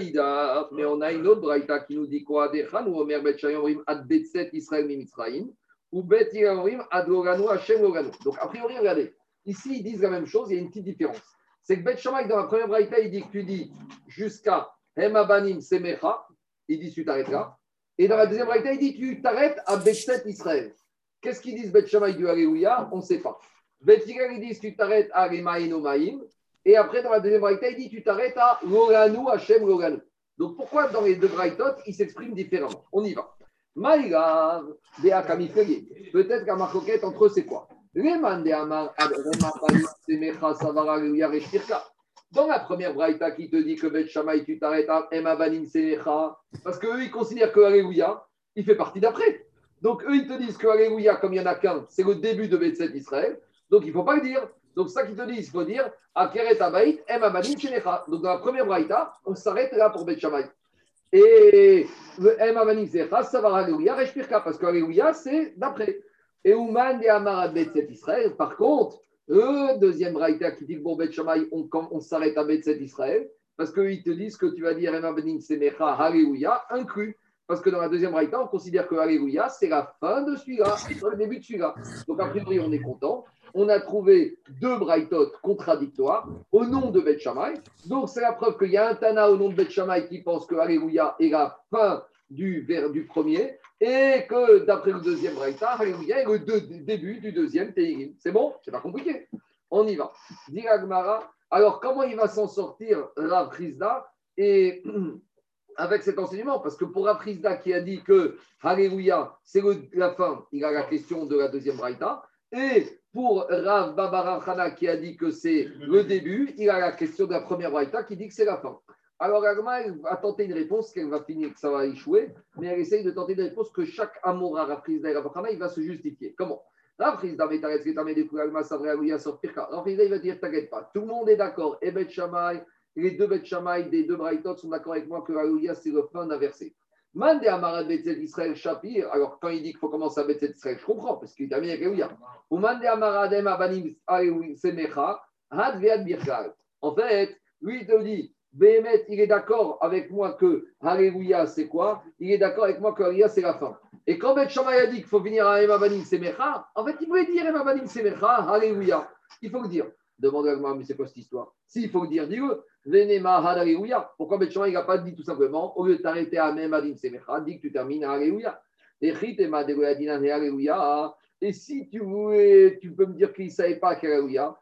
mais on a une autre braïta qui nous dit quoi? Adechanu Omer Bet Shayomrim Ad Betset Israël Mimitzraim. Ou Bet Omrim Ad Hashem. Donc, a priori, regardez. Ici, ils disent la même chose, il y a une petite différence. C'est que Bet Shammai, dans la première braïta, il dit que tu dis jusqu'à Hemabanim Semecha, il dit tu t'arrêtes là. Et dans la deuxième braïta, il dit tu t'arrêtes à Bet-Set Israël. Qu'est-ce qu'ils disent Bet Shammai du Alléluia On ne sait pas. Bet ils disent tu t'arrêtes à Remaïn Maïm. Et après, dans la deuxième braïta, il dit tu t'arrêtes à Loranu Hashem Loranu. Donc pourquoi dans les deux braïtotes, ils s'expriment différemment? On y va. Maïga, Peut-être qu'un marcoquette entre eux, c'est quoi? Dans la première braïta qui te dit que Bet Shammai, tu t'arrêtes à Emabanim Semecha, parce qu'eux, ils considèrent que Alléluia, il fait partie d'après. Donc eux, ils te disent que Alléluia, comme il n'y en a qu'un, c'est le début de Bet Israël. Donc il ne faut pas le dire. Donc ça qui te dit, il faut dire Akeret Abaït, Emabanim Semecha. Donc dans la première braïta, on s'arrête là pour Bet Shammai. Et le Emabanim Semecha, ça Alléluia, Reshpirka, parce que Alléluia, c'est d'après. Et Ouman de Amarat Bet Israël, par contre, le deuxième braïta qui dit que bon, Bet on, on s'arrête à Bet Israël, parce qu'ils te disent que tu vas dire Emma Benin Semecha, Alléluia, inclus. Parce que dans la deuxième braïta, on considère que Alléluia, c'est la fin de celui-là, c'est le début de celui-là. Donc, a priori, on est content. On a trouvé deux braïtotes contradictoires au nom de Bet Donc, c'est la preuve qu'il y a un Tana au nom de Bet qui pense que Alléluia est la fin du, du premier et que d'après le deuxième Braïta, Alléluia le début du deuxième Teirim. C'est bon? C'est pas compliqué. On y va. Dit alors comment il va s'en sortir Rav et avec cet enseignement? Parce que pour Rav qui a dit que Alléluia, c'est la fin, il a la question de la deuxième Braïta. Et pour Rav Babarachana qui a dit que c'est le début, il a la question de la première Braïta qui dit que c'est la fin. Alors, Agma a tenté une réponse qu'elle va finir, que ça va échouer, mais elle essaye de tenter une réponse que chaque Amora, Rafrizda et Rabachana, il va se justifier. Comment? Rafrizda, Metaretz, Ketame, Dekou, Agma, Savre, Aouya, Sorpirka. Rafrizda, il va dire T'inquiète pas, tout le monde est d'accord. Et Bet Shamay, les deux Bet Shamay des deux Braithot sont d'accord avec moi que Aouya, c'est le fin d'un verset. Mande Amarat Betzet Israël. Alors, quand il dit qu'il faut commencer à Betzet Israël, je comprends, parce qu'il termine avec Aouya. Ou Mande Amaradem Abanim Semecha. En fait, lui, il te dit Il est d'accord avec moi que Alléluia, c'est quoi? Il est d'accord avec moi que Alléluia, c'est la fin. Et quand Bet Shammai a dit qu'il faut venir à Emma Banim Semecha, en fait, il voulait dire Emma Banim Semecha, Alléluia. Il faut le dire. Demande à moi, mais c'est quoi cette histoire? S'il faut le dire, dis-le. Venema Alléluia. Pourquoi Bet Shammai n'a pas dit tout simplement, au lieu de t'arrêter à Emma Banim Semecha, dis que tu termines à Alléluia. Et si tu voulais, tu peux me dire qu'il ne savait pas qu'Alléluia.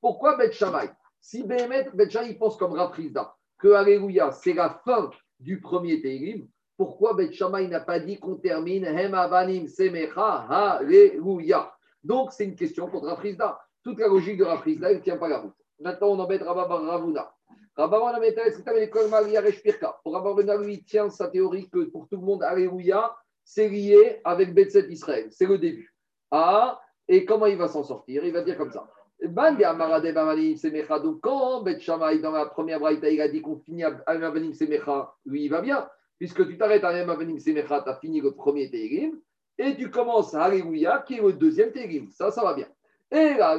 Pourquoi Bet Shammai? Si Behemet, Bet Shammai pense comme Rafrizda, que Alléluia, c'est la fin du premier Teilim, pourquoi Bet Shammai n'a pas dit qu'on termine Hem Abanim Semecha, Alléluia Donc, c'est une question contre Rafrizda. Toute la logique de Rafrizda, elle ne tient pas la route. Maintenant, on embête Rabba Ravuna. Rabba Pour Rabba lui, tient sa théorie que pour tout le monde, Alléluia, c'est lié avec Betset Israël. C'est le début. Ah, et comment il va s'en sortir? Il va dire comme ça. Donc, quand Bet Shammai, dans la première braïta, il a dit qu'on finit à Avanim Semecha, lui, il va bien. Puisque tu t'arrêtes à Avanim Semecha, tu as fini le premier Teirim, et tu commences à Alléluia, qui est le deuxième Teirim. Ça, ça va bien. Et là,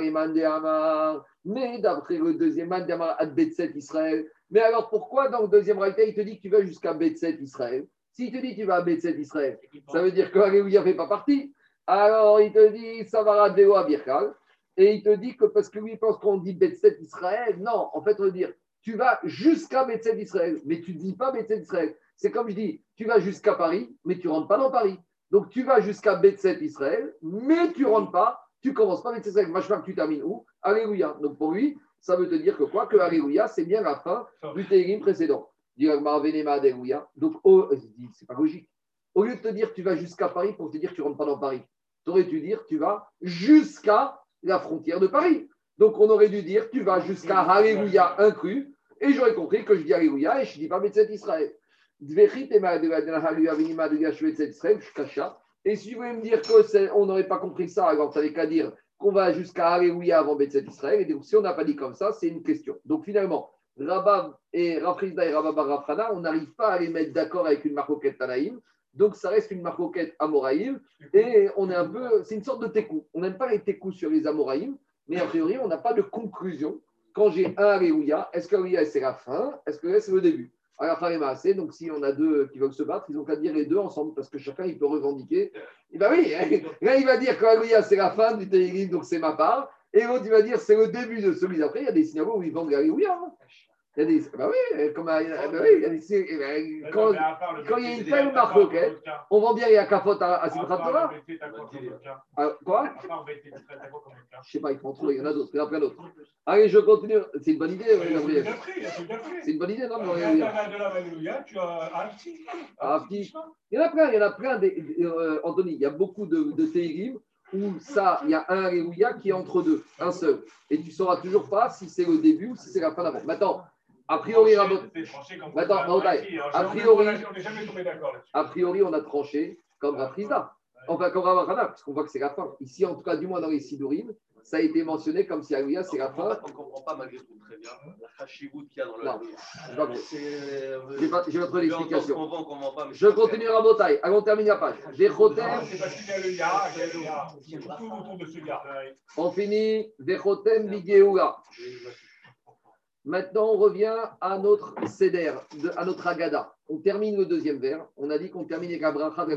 Amar, mais d'après le deuxième Mandéamar, à Betset Israël. Mais alors, pourquoi dans le deuxième braïta, il te dit que tu vas jusqu'à Betset Israël? S'il te dit tu vas à Betset Israël, ça veut dire que Alléluia ne fait pas partie. Alors il te dit ça va à Birkal. Et il te dit que parce que lui pense qu'on dit Betset Israël, non, en fait on veut dire tu vas jusqu'à Betset Israël, mais tu ne dis pas Betset Israël. C'est comme je dis, tu vas jusqu'à Paris, mais tu ne rentres pas dans Paris. Donc tu vas jusqu'à Betset Israël, mais tu ne rentres pas, tu commences pas Betset Israël. Que tu termines où? Alléluia. Donc pour lui, ça veut te dire que quoi? Que Alléluia, c'est bien la fin du Térim précédent. Donc, oh, c'est pas logique. Au lieu de te dire tu vas jusqu'à Paris pour te dire tu rentres pas dans Paris, tu aurais dû dire tu vas jusqu'à la frontière de Paris. Donc, on aurait dû dire tu vas jusqu'à Alléluia inclus Et j'aurais compris que je dis Alléluia et je ne dis pas Betset Israël. Et si vous voulez me dire qu'on n'aurait pas compris ça, alors ça n'avait qu'à dire qu'on va jusqu'à Alléluia avant Betset Israël. Et donc, si on n'a pas dit comme ça, c'est une question. Donc, finalement, Rabab et Rafrizda et Rabab Rafrana, on n'arrive pas à les mettre d'accord avec une marcoquette Tanaïm. Donc, ça reste une marcoquette Amoraïm. Et on est un peu. C'est une sorte de tékou. On n'aime pas les tékous sur les Amoraïm, mais a priori, on n'a pas de conclusion. Quand j'ai un Alléluia, est-ce qu'Alléluia c'est la fin? Est-ce que c'est le début? Alors, assez. Donc, si on a deux qui veulent se battre, ils ont qu'à dire les deux ensemble parce que chacun il peut revendiquer. Et bien oui, là il va dire qu'Alléluia c'est la fin du Télim, donc c'est ma part. Et l'autre il va dire c'est le début de celui d'après. Il y a des synagogues où ils vendent l'Alléluia. Hein. Il y a des. Bah oui, comme, bah oui, il y a des quand, quand il y a une telle marque, on vend bien il y a Kafot à, à Simchat Torah. Quoi Je ne sais pas, il faut en trouver, il y en a d'autres, il y en a plein d'autres. Allez, je continue. C'est une bonne idée, Gabriel. C'est une bonne idée, non Tu as Afti. Il y en a plein, il y en a plein. Euh, Anthony, il y a beaucoup de, de où ça, il y a un Alléluia qui est entre deux, un seul. Et tu ne sauras toujours pas si c'est le début ou si c'est la fin d'avant. Maintenant, a priori, a priori, a priori, on a tranché comme Rafrizda. Enfin, comme Ravachana, parce qu'on voit que c'est la fin. Ici, en tout cas, du moins dans les Sidurim, ça a été mentionné comme si c'est la fin. On ne comprend pas malgré tout très bien la chachivout qu'il y a dans le Non, j'ai votre explication. Je continue à. Allons terminer la page. On finit. Vechotem Bigeoula. Maintenant, on revient à notre Seder, à notre Agada. On termine le deuxième vers. On a dit qu'on termine avec Abraha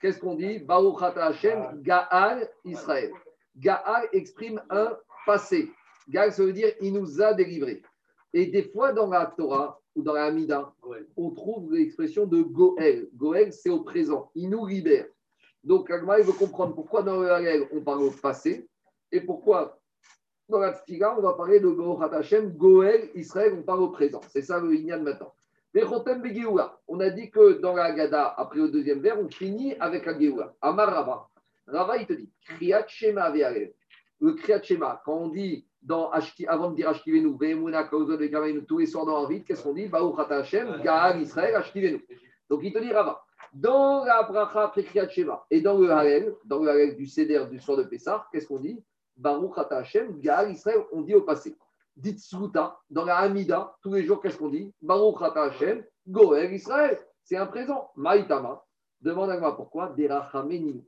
Qu'est-ce qu'on dit? Baruch Hashem, Gaal Israël. Gaal exprime un passé. Gaal, ça veut dire il nous a délivrés. Et des fois, dans la Torah ou dans la Hamida, on trouve l'expression de Goel. Goel, c'est au présent. Il nous libère. Donc, Agma, il veut comprendre pourquoi dans le Hagel, on parle au passé et pourquoi dans la Tfila, on va parler de Gohat Hashem, Goel, Israël, on parle au présent. C'est ça le Inyan maintenant. On a dit que dans la Gada, après le deuxième vers, on finit avec la Geoula. Amar Rava. Rava, il te dit Kriyat Shema Le Kriyat Shema, quand on dit dans avant de dire Ashkivenu, Ve'emuna, Kauzod, Ve'kamenu, tous les soirs dans la qu'est-ce qu'on dit? Baruch Hashem, Gaal, Israël, Ashkivenu. Donc il te dit Rava. Dans la Bracha Kriyat Shema et dans le Halel, dans le Halel du Seder du soir de Pessah, qu'est-ce qu'on dit? Baruch Ata Hashem, Gaal Israël, on dit au passé. Dites Souta, dans la Hamida, tous les jours, qu'est-ce qu'on dit? Baruch Ata Hashem, Goel Israël. C'est un présent. Maïtama. Demande à moi pourquoi Derachameni.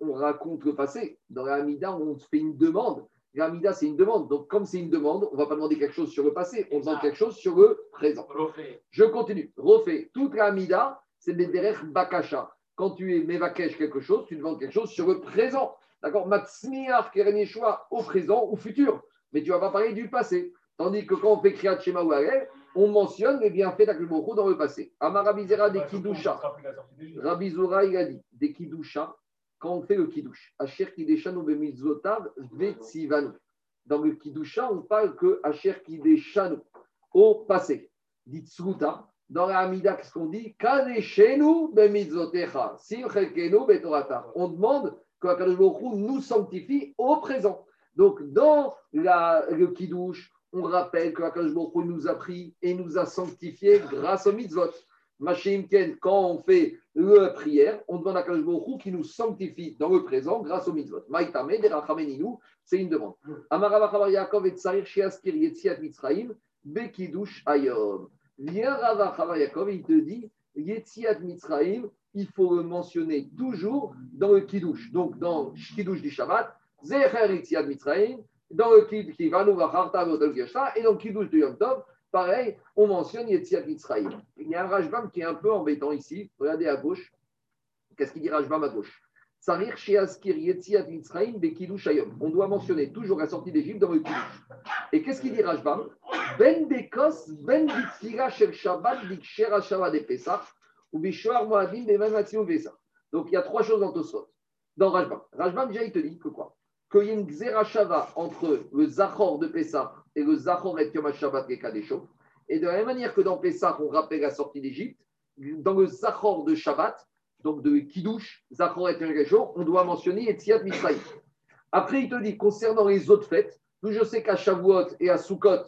On raconte le passé. Dans la Hamida, on fait une demande. La Hamida, c'est une demande. Donc, comme c'est une demande, on ne va pas demander quelque chose sur le passé, on demande quelque chose sur le présent. Je continue. Refait. Toute la Hamida, c'est Bederech Bakasha. Quand tu es Mevakesh quelque chose, tu demandes quelque chose sur le présent. D'accord Matsmiar Kereneshua au présent ou futur. Mais tu ne vas pas parler du passé. Tandis que quand on fait Kriyat Shema ou on mentionne les bienfaits d'Akhleboko dans le passé. Amarabizera des Kidusha. Rabizora, il a dit des Kidusha, quand on fait le Kidush. Asher Kideshanu Bemizvotav Vetsivanu. Dans le Kidusha, on parle que Asher Kideshanu au passé. Dit. Dans la Hamida, qu'est-ce qu'on dit? Kaneshenu Bemizvotecha. Simchelkenu Betorata. On demande que Akadosh nous sanctifie au présent. Donc, dans la, le Kiddush, on rappelle que Akadosh nous a pris et nous a sanctifié grâce au mitzvot. Ken, quand on fait la prière, on demande à Akadosh qui nous sanctifie dans le présent grâce au mitzvot. Maïtame, c'est une demande. Amaravachavar Yaakov et Tsarir Shiaskir Yetziat Mitzraim, Bekidush Ayom. Viens Ravachavar Yaakov, il te dit Yetziat Mitzraim, il faut le mentionner toujours dans le Kiddush. Donc, dans Kiddush du Shabbat, Zecher Itziad Mitzrayim, dans le Kiddush qui va nous et dans le Kiddush du Yom Tov, pareil, on mentionne Yetziad Mitzrayim. Il y a un Rajbam qui est un peu embêtant ici. Regardez à gauche. Qu'est-ce qu'il dit Rajbam à gauche? Sarir Sheaskir Yetziad Mitzrayim Bekidush Ayom. On doit mentionner toujours la sortie d'Égypte dans le Kiddush. Et qu'est-ce qu'il dit Rajbam? Ben Bekos, Ben Bitzira Shel Shabbat, Bikshera Shabbat et. Donc il y a trois choses dans Tosfot. Dans Rajban. Rajban, déjà, il te dit que quoi? Qu'il y a une Xerashava entre le Zachor de Pessah et le Zachor et Yom Shabbat et Kadesho. Et de la même manière que dans Pessah, on rappelle la sortie d'Égypte, dans le Zachor de Shabbat, donc de Kiddush, Zachor et Kadesho, on doit mentionner Etziat Misraïm. Après, il te dit, concernant les autres fêtes, nous, je sais qu'à Shavuot et à Sukkot,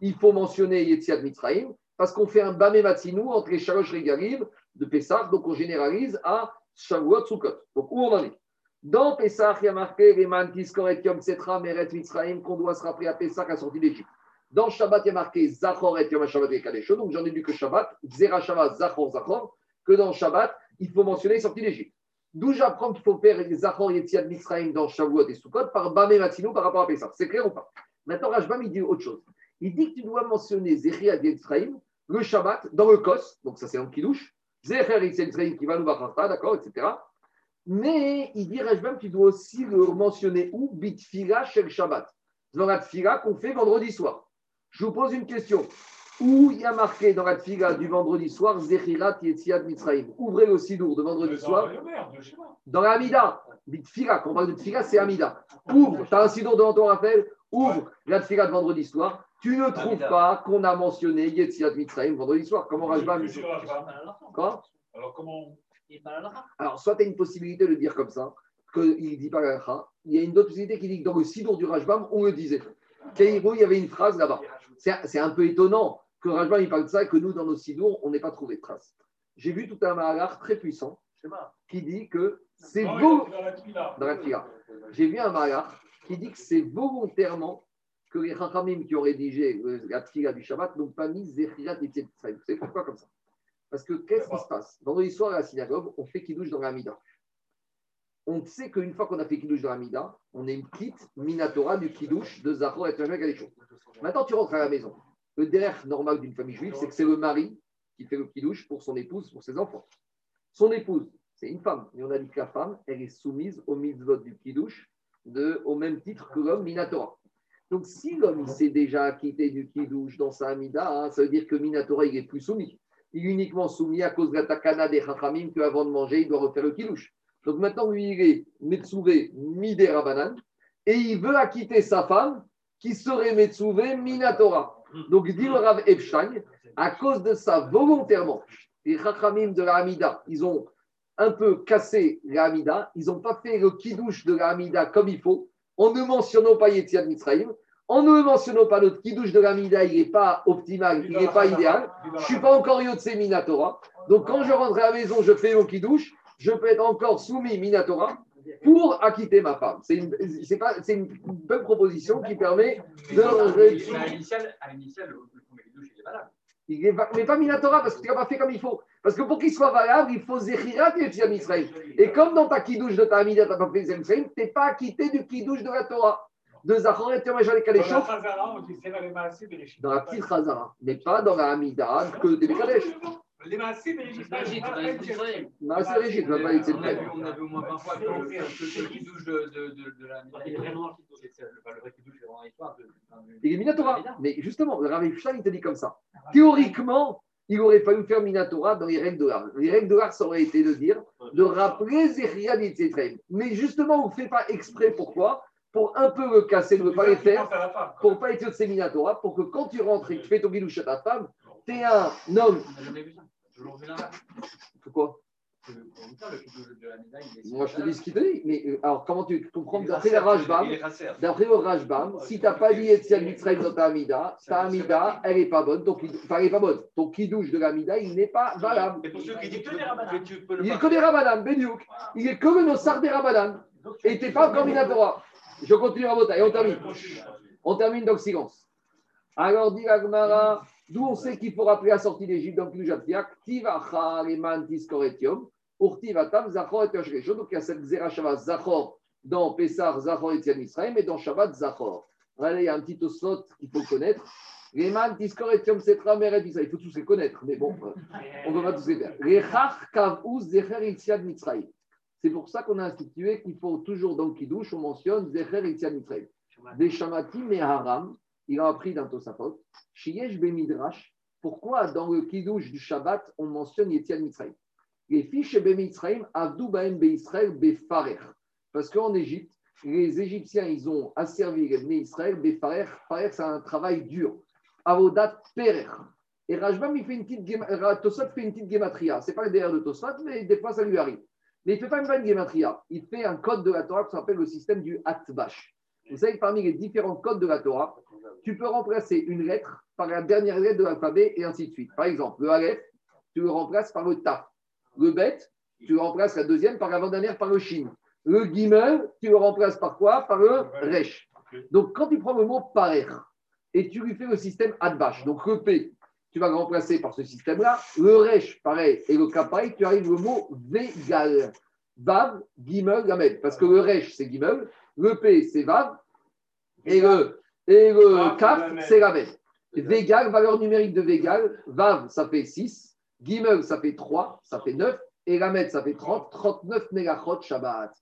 il faut mentionner Yetziat Mitzrayim parce qu'on fait un Bamé Matsinou entre les Shalosh Regalim de Pessah, donc on généralise à Shavuot Sukkot. Donc où on en est? Dans Pessah, il y a marqué les Mantis Yom Setra Meret Mitzrayim qu'on doit se rappeler à Pessah à sortie d'Égypte. Dans Shabbat, il y a marqué Zachor et Yom Shabbat et Kadesho, donc j'en ai vu que Shabbat, Zera Shabbat, Zachor, Zachor, que dans Shabbat, il faut mentionner sortie d'Égypte. D'où j'apprends qu'il faut faire Zachor Yetziad Mitzrayim dans Shavuot et Sukkot par Bamé Matsinou par rapport à Pessah. C'est clair ou pas? Maintenant, Rajbam, il dit autre chose. Il dit que tu dois mentionner Zechiad Mitzrayim le Shabbat dans le Kos, donc ça c'est un Kiddush, Zecher Mitzrayim qui va nous d'accord, etc. Mais il dit Rajbam, tu dois aussi le mentionner où? Bitfila chez le Shabbat, dans la Tfila qu'on fait vendredi soir. Je vous pose une question où il y a marqué dans la tfiga du vendredi soir, Zechirat Yetziad Mitzrayim? Ouvrez le sidour de vendredi soir. Dans la Amida, tfiga, quand on parle de tfiga, c'est Amida. Ouvre, tu as un sidour devant toi, Raphaël, ouvre la tfiga de vendredi soir. Tu ne trouves pas qu'on a mentionné Yetziad Mitzrayim vendredi soir. Comment Rajbam Quoi Alors, comment Alors, soit tu as une possibilité de le dire comme ça, qu'il ne dit pas la Il y a une autre possibilité qui dit que dans le sidour du Rajbam, on le disait. Kairo, il y avait une phrase là-bas. C'est un peu étonnant que Rajban il parle de ça et que nous, dans nos sidours, on n'ait pas trouvé de traces. J'ai vu tout un mahalar très puissant qui dit que c'est beau. Dans la. J'ai vu un mahalar qui dit que c'est volontairement que les Chachamim qui ont rédigé la fila du Shabbat n'ont pas mis Zechirat et Vous savez pourquoi comme ça? Parce que qu'est-ce qui se passe? Dans l'histoire à la synagogue, on fait Kiddush dans la Mida. On sait qu'une fois qu'on a fait Kiddush dans la Mida, on est une petite Minatora du Kiddush de Zachor et Kalichon. Maintenant, tu rentres à la maison. Le derrière normal d'une famille juive, c'est que c'est le mari qui fait le kidouche pour son épouse, pour ses enfants. Son épouse, c'est une femme. Et on a dit que la femme, elle est soumise au mitzvot du kidouche de, au même titre que l'homme Minatora. Donc, si l'homme s'est déjà acquitté du kidouche dans sa amida, hein, ça veut dire que Minatora, il est plus soumis. Il est uniquement soumis à cause de la takana des chachamim qu'avant de manger, il doit refaire le kidouche. Donc maintenant, lui, il est Metsouvé Midé Rabanan et il veut acquitter sa femme qui serait Metsouvé Minatora. Donc, dit le Rav Epstein, à cause de ça, volontairement, les Chachamim de la Hamida, ils ont un peu cassé la Hamida, ils n'ont pas fait le kidouche de la Hamida comme il faut, en ne mentionnant pas Yetziad Mitzrayim, en ne mentionnant pas notre kidouche de la Hamida, il n'est pas optimal, il n'est pas idéal. Je ne suis pas encore Yotse Minatora. Donc, quand je rentre à la maison, je fais mon kidouche, je peux être encore soumis Minatora pour acquitter ma femme. C'est une, une bonne proposition qui permet de. À l'initial, il est valable. Il mais pas Minatora parce que tu n'as pas fait comme il faut. Parce que pour qu'il soit valable, il faut Zechirat et Israël. Et comme dans ta kidouche de ta Amida, tu n'as pas fait Israël, tu n'es pas acquitté du kidouche de la Torah. De Zachor et Dans la petite Chazara, mais pas dans la Amida que des Mekadesh. Les Maasé Bérégit. Maasé Bérégit, on a avait au moins 20 fois que le qui douche de la. Il est vraiment le vrai qui douche, c'est vraiment l'histoire de. Il est Minatora. Mais justement, le Rav Shah, il te dit comme ça. Théoriquement, il aurait fallu faire Minatora dans les règles de l'art. Les règles de l'art, ça aurait été de dire, de rappeler Zéria d'Itzetrem. Mais justement, on ne fait pas exprès. Pourquoi? Pour un peu le casser, ne pas les faire, pour ne pas être de Minatora, pour que quand tu rentres et que tu fais ton guidouche à ta femme, tu es un homme pourquoi moi, je te dis ce qu'il te dit. Mais euh, alors, comment tu comprends D'après le Rajbam, d'après le Rajbam, si tu n'as pas dit Etzial Mitzrayim dans ta Amida, ta Amida, elle n'est pas bonne. Donc, enfin, elle n'est pas bonne. Ton kidouche de l'Amida, il n'est pas valable. Mais pour ceux qui disent que Il est que des Rabanan, Beniouk. Il est que le Nossar des Rabanan. Et tu n'es pas encore Minatora. Je continue à voter. Et on termine. On termine le silence. Alors, dit Agmara. D'où on sait qu'il faut rappeler la sortie d'Égypte dans Kujatiak, Tivacha, Leman, Tiskoretium, Urtivatam, Zachor et Tashresho. Donc il y a cette Zerachava Zachor dans Pessar, Zachor et Tian Israël, et dans Shabbat, Zachor. Allez, il y a un petit osot qu'il faut connaître. Leman, Tiskoretium, Setra, Meret, Il faut tous les connaître, mais bon, on ne va pas tous les faire. Rechach, Kavuz, Zecher, Itziad, Mitzrayim. C'est pour ça qu'on a institué qu'il faut toujours dans Kiddush, on mentionne Zecher, Itziad, Mitzrayim. Des Shamatim et Haram, il a appris dans Tosafot. Shiesh Bemidrash, pourquoi dans le Kiddush du Shabbat, on mentionne Yetian Mitzrayim? Les fiches Bemitzrayim, Avdou Baem Beisraël Befarer. Parce qu'en Égypte, les Égyptiens, ils ont asservi les Bnei Israël Befarer. Farer, c'est un travail dur. Avodat Perer. Et Rajbam, il fait une petite Tosot fait une petite gématria. Ce n'est pas le derrière de Tosot, mais des fois, ça lui arrive. Mais il ne fait pas une gématria. Il fait un code de la Torah qui s'appelle le système du Atbash. Vous savez, parmi les différents codes de la Torah, tu peux remplacer une lettre par la dernière lettre de l'alphabet et ainsi de suite. Par exemple, le Aleph, tu le remplaces par le Ta. Le Bet, tu le remplaces la deuxième par l'avant-dernière par le Shin. Le Gimel, tu le remplaces par quoi? Par le Resh. Donc, quand tu prends le mot parer et tu lui fais le système Adbash, donc le P, tu vas le remplacer par ce système-là. Le Resh, pareil, et le K, pareil, tu arrives au mot Végal. Vav, Gimel, Gamel. Parce que le Resh, c'est Gimel, le P, c'est Vav, et le, et le Kaf, c'est Gamel. Végal, valeur numérique de Végal, Vav, ça fait 6, Gimel, ça fait 3, ça fait 9, et Gamet, ça fait 30, 39 mégachot Shabbat.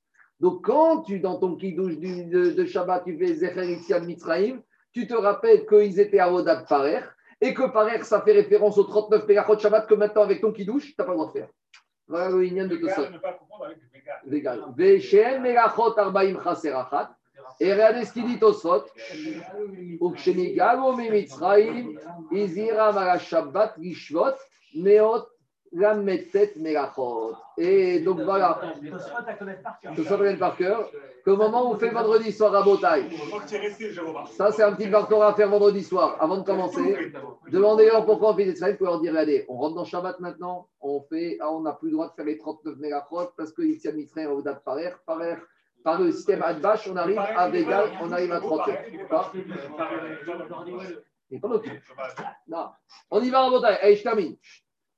Donc, quand tu, dans ton kidouche de, de Shabbat, tu fais Zecher Mitzrayim, tu te rappelles qu'ils étaient à Odat Parer, et que Parer, ça fait référence aux 39 mégachot Shabbat que maintenant, avec ton kidouche, tu n'as pas le droit de faire. Voilà le de tout ça. Végal. Veshem megachot arbaim chaserachat. Et regardez ce qu'il dit Tosfot. Ukshenigago et donc voilà. Tosfot connaît par cœur. Qu'au moment on fait vendredi soir à Botaï, ça c'est un petit parcours à faire vendredi soir. Avant de commencer, demandez-leur pourquoi on fait des vous pouvez leur dire regardez, on rentre dans Shabbat maintenant, on fait, ah, on n'a plus le droit de faire les 39 mégachot parce que à Mitzrayim, on date par air, par le système Adbash, on arrive à Végal, on arrive à 39. Non. On y va en. Allez, je termine.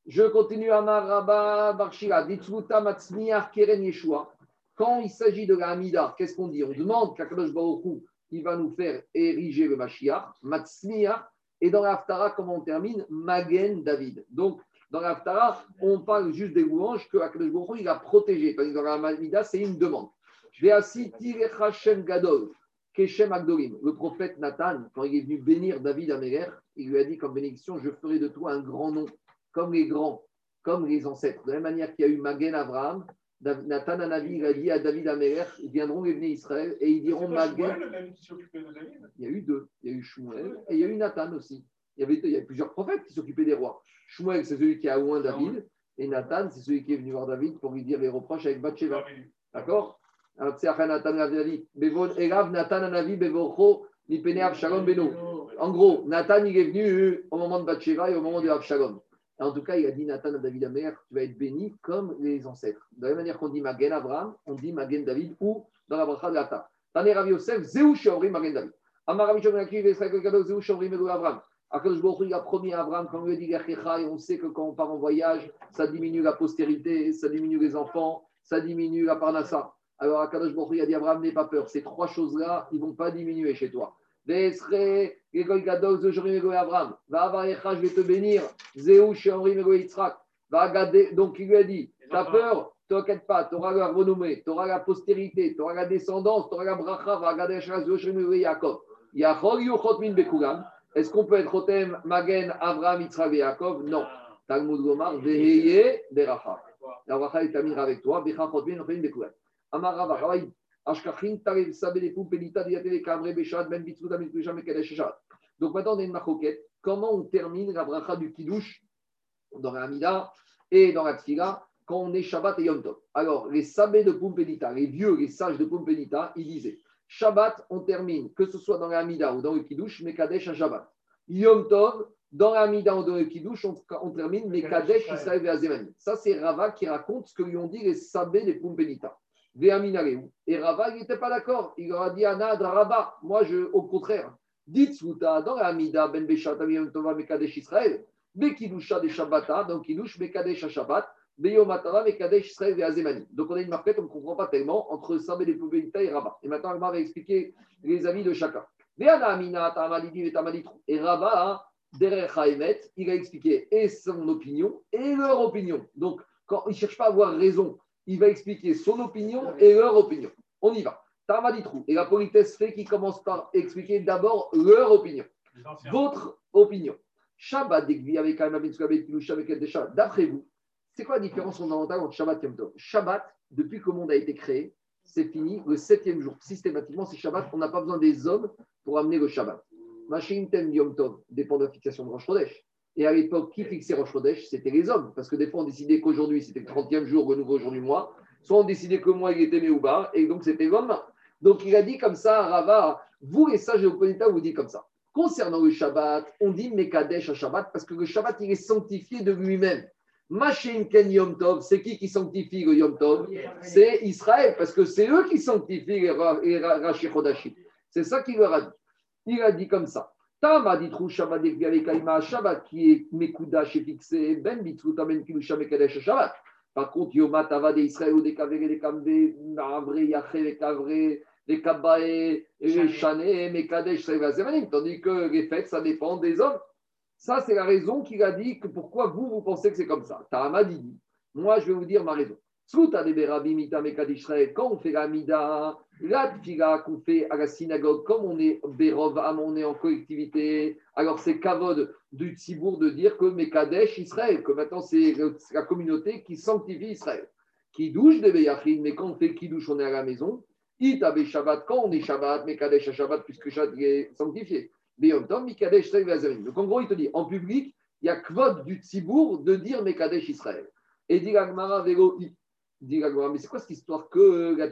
Je continue à Maraba Matzmiach Keren Yeshua. Quand il s'agit de la Hamida, qu'est-ce qu'on dit? On demande qu'Akadosh Baruch il va nous faire ériger le Mashiach, Matzmiach, et dans l'Aftara, comment on termine? Magen David. Donc, dans l'Aftara, on parle juste des louanges que Akadosh il a protégé. Dans la Hamida, c'est une demande. Le prophète Nathan, quand il est venu bénir David à Merer, il lui a dit comme bénédiction Je ferai de toi un grand nom comme les grands, comme les ancêtres. De la même manière qu'il y a eu Magen Abraham, Nathan Anavi, il a dit à David Améler, ils viendront les venir Israël et ils diront Magen. Il y a eu deux. Il y a eu Shmuel et il y a eu Nathan aussi. Il y avait, il y a plusieurs prophètes qui s'occupaient des rois. Shmuel, c'est celui qui a oint David. Et Nathan, c'est celui qui est venu voir David pour lui dire les reproches avec Bathsheba. D'accord? En gros, Nathan, il est venu au moment de Bathsheba et au moment de Abshalom. En tout cas, il a dit Nathan à David Amer, tu vas être béni comme les ancêtres. De la même manière qu'on dit Magen Abraham, on dit Magen David ou dans la bracha de l'Ata. Tane Rav Yosef, Zéou Sheorim Magen David. Amar Rav Yosef, Zéou Sheorim Ego Abraham. Akadosh Baruch il a promis à Abraham, quand on lui dit et on sait que quand on part en voyage, ça diminue la postérité, ça diminue les enfants, ça diminue la parnassa. Alors Akadosh Baruch il a dit Abraham, n'aie pas peur, ces trois choses-là, ils ne vont pas diminuer chez toi. Abraham. Je vais te bénir. Donc il lui a dit T'as peur T'inquiète pas, tu auras la renommée, tu auras la postérité, tu auras la descendance, tu auras la bracha, va regarder Yaakov. Est-ce qu'on peut être Chotem, Magen, Abraham, Yitzhak et Yaakov? Non. Talmud Gomar, Veheye, Beracha. La bracha est amire avec toi, Becha Chotmin, Chotem, Bekugan. Amarava, ben Donc maintenant, on a une maroquette. Comment on termine la bracha du Kiddush dans la Hamida et dans la Tfila quand on est Shabbat et Yom Tov? Alors, les sabés de Pumpedita, les vieux, les sages de Pumpedita, ils disaient Shabbat, on termine, que ce soit dans la Hamida ou dans le Kiddush, Mekadesh à Shabbat. Yom Tov, dans la Hamida ou dans le Kiddush, on, on termine Mekadesh Israël et Ça, c'est Rava qui raconte ce que lui ont dit les sabés de Pumpedita. Et Rava, il n'était pas d'accord. Il leur a dit Anad, Rabba, moi, je, au contraire, dites dans Amida, Ben Beshat, Tova, Mekadesh Israël, Bekidusha de Shabbata, donc Kidush, Mekadesh Shabbat, Beyomatara, Mekadesh Israël et Azemani. Donc on a une marquette, on ne comprend pas tellement entre Sabé et Poubelita et Rabat. Et maintenant, Rabat va expliquer les avis de chacun. Et Rabat, derrière Haemet, il a expliqué et son opinion et leur opinion. Donc, quand il ne cherche pas à avoir raison, il va expliquer son opinion et leur opinion. On y va. Tarmaditrou. Et la politesse fait qu'il commence par expliquer d'abord leur opinion. Votre opinion. Shabbat, avec D'après vous, c'est quoi la différence fondamentale entre Shabbat et Yom Tov? Shabbat, depuis que le monde a été créé, c'est fini. Le septième jour, systématiquement, c'est Shabbat. On n'a pas besoin des hommes pour amener le Shabbat. Machine Tem Yom Tov dépend de la fixation de Rosh Chodesh. Et à l'époque, qui fixait Rosh C'était les hommes. Parce que des fois, on décidait qu'aujourd'hui, c'était le 30e jour, le nouveau jour du mois. Soit on décidait que moi, il était Méouba, et donc c'était l'homme. Donc il a dit comme ça à Rava, vous les sages de l'Oponita, vous dites comme ça. Concernant le Shabbat, on dit Mekadesh à Shabbat parce que le Shabbat, il est sanctifié de lui-même. Machin Ken Yom Tov, c'est qui qui sanctifie le Yom Tov? C'est Israël, parce que c'est eux qui sanctifient les Rashi. C'est ça qu'il leur a dit. Il a dit comme ça. Tama dit Shabbat Shabbat qui est Mekudash et fixé, Ben Bitzut Amen Kilusha Mekadesh Shabbat. Par contre, Yom Tava de Israël ou des Kavere, des Kamve, Yache, les Kavre, les Kabae, Chané, Mekadesh, Zemanim. Tandis que les fêtes, ça dépend des hommes. Ça, c'est la raison qu'il a dit que pourquoi vous, vous pensez que c'est comme ça. Tahama dit, moi, je vais vous dire ma raison. Quand on fait la mida, la tfila qu'on fait à la synagogue, comme on est Berov, on est en collectivité, alors c'est kavod du Tzibour de dire que Mekadesh Israël, que maintenant c'est la communauté qui sanctifie Israël. Qui douche de Beyachid, mais quand on fait qui douche, on est à la maison. Itabe Shabbat, quand on est Shabbat, Mekadesh Shabbat, puisque Shabbat est sanctifié. Donc en gros, il te dit, en public, il y a kvod du Tzibour de dire Mekadesh Israël. Et dit dit mais c'est quoi cette histoire que la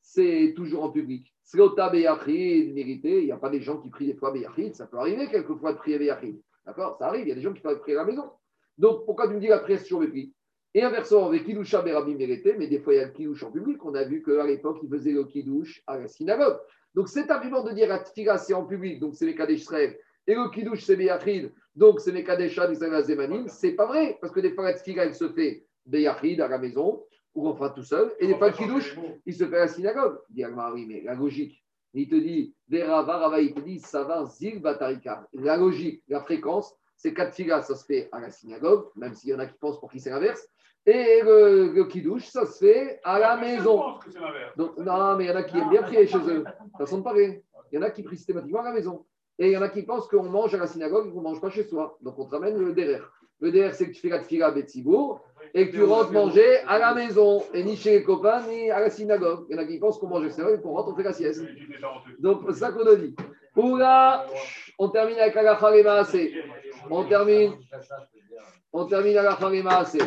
c'est toujours en public C'est l'ota beyachid, mérité. Il n'y a pas des gens qui prient des fois beyachid. Ça peut arriver quelquefois de prier beyachid. D'accord Ça arrive. Il y a des gens qui peuvent prier à la maison. Donc pourquoi tu me dis la prière sur le prix Et inversement, avec Kidusha Berabim mérité, mais des fois il y a le Kiddush en public. On a vu qu'à l'époque, ils faisaient le Kiddush à la synagogue. Donc cet argument de dire la c'est en public, donc c'est les Kadesh Israël, et le Kiddush, c'est Beyachid, donc c'est les Kadesh Israël Zemanim, c'est pas vrai, parce que des fois la elle se fait Beyachid à la maison, ou enfin tout seul, et des fois le Kiddush, il se fait à la synagogue. Il dit, ah, oui, mais la logique, il te dit, il te dit, ça va, Zil, Batarika. La logique, la fréquence, c'est quatre filas, ça se fait à la synagogue, même s'il y en a qui pensent pour qui c'est l'inverse. Et le, le kidouche, ça se fait à la maison. Donc, non, mais il y en a qui aiment bien prier chez eux. Ça sonne pareil. Il y en a qui prient systématiquement à la maison. Et il y en a qui pensent qu'on mange à la synagogue et qu'on ne mange pas chez soi. Donc, on te ramène le derrière. Le derrière, c'est que tu fais la tfila Betsibourg et que tu rentres manger à la maison et ni chez les copains ni à la synagogue. Il y en a qui pensent qu'on mange soi et qu'on rentre, on fait la sieste. Donc, c'est ça qu'on a dit. Oula, on termine avec la On termine. On termine fin des maasé.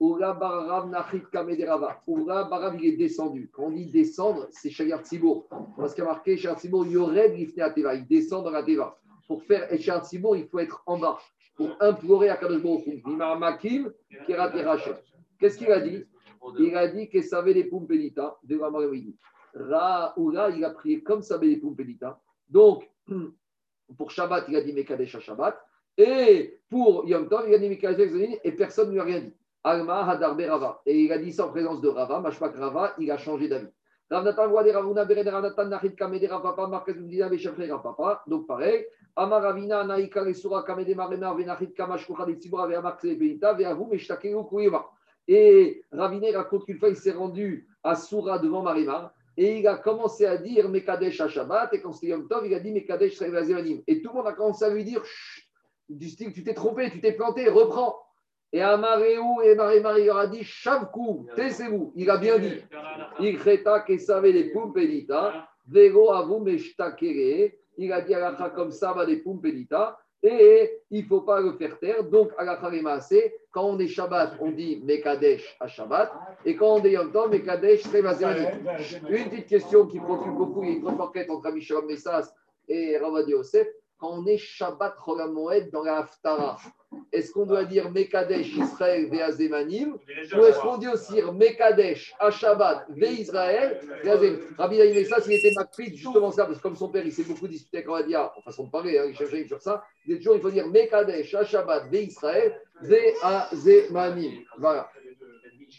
Oura Barav Nachit Kamederava. Oura Barav, il est descendu. Quand on dit descendre, c'est Shayar Tzibour. Parce qu'il y a marqué Shayar Tzibour, Yored Lifne Ateva. Il descend dans la Teva. Pour faire Shayar Tzibour, il faut être en bas. Pour implorer à Kadosh Makim, Qu'est-ce qu'il a dit? Il a dit que savait les Pumpelita de la Ra, Oura, il a prié comme savait les Pumpelita. Donc, pour Shabbat, il a dit Mekadesh Shabbat. Et pour Yom Tov, il a dit Mikael et personne ne lui a rien dit. Alma Hadarbe Rava. Et il a dit ça en présence de Rava, Mashpak Rava, il a changé d'avis. Ravnatan des Ravuna Bered Ravnatan Nachit Kamede Ravapa, Marquez Mdina Bechafre Ravapa. Donc pareil. Amaravina Naika Resura Kamede Maremar Venachit Kamashkucha de Tibura Veamarxe Benita Veavu Meshtakeu Kuyeva. Et Raviné raconte qu'une fois il s'est rendu à Soura devant Marimar. Et il a commencé à dire Mekadesh à Shabbat, et quand c'était Yom Tov, il a dit Mekadesh Srevazevanim. Et tout le monde a commencé à lui dire du style tu t'es trompé, tu t'es planté, reprends. Et Amaréou et Marie-Marie leur a dit Shavkou, taisez-vous. Il a bien dit Il creta que savait les pumpelita, vego avou meshtakere. Il a dit à comme ça va les pumpelita. Et il ne faut pas le faire taire. Donc, à la quand on est Shabbat, on dit Mekadesh à Shabbat. Et quand on est Yom Tov, Mekadesh Une petite question qui préoccupe beaucoup il y a une grande enquête entre Amishalom Messas et Ravadi Yosef quand on est Shabbat Moed dans la Haftara, est-ce qu'on doit dire Mekadesh Israël Veazemanim ou est-ce qu'on dit aussi Mekadesh à Shabbat Ve Israël Rabbi David ça, s'il était Makpid, justement ça, parce que comme son père, il s'est beaucoup disputé avec Radia, en façon de parler, hein, il cherchait sur ça, il dit toujours, il faut dire Mekadesh à Shabbat Ve Israël Ve Azemanim. Voilà.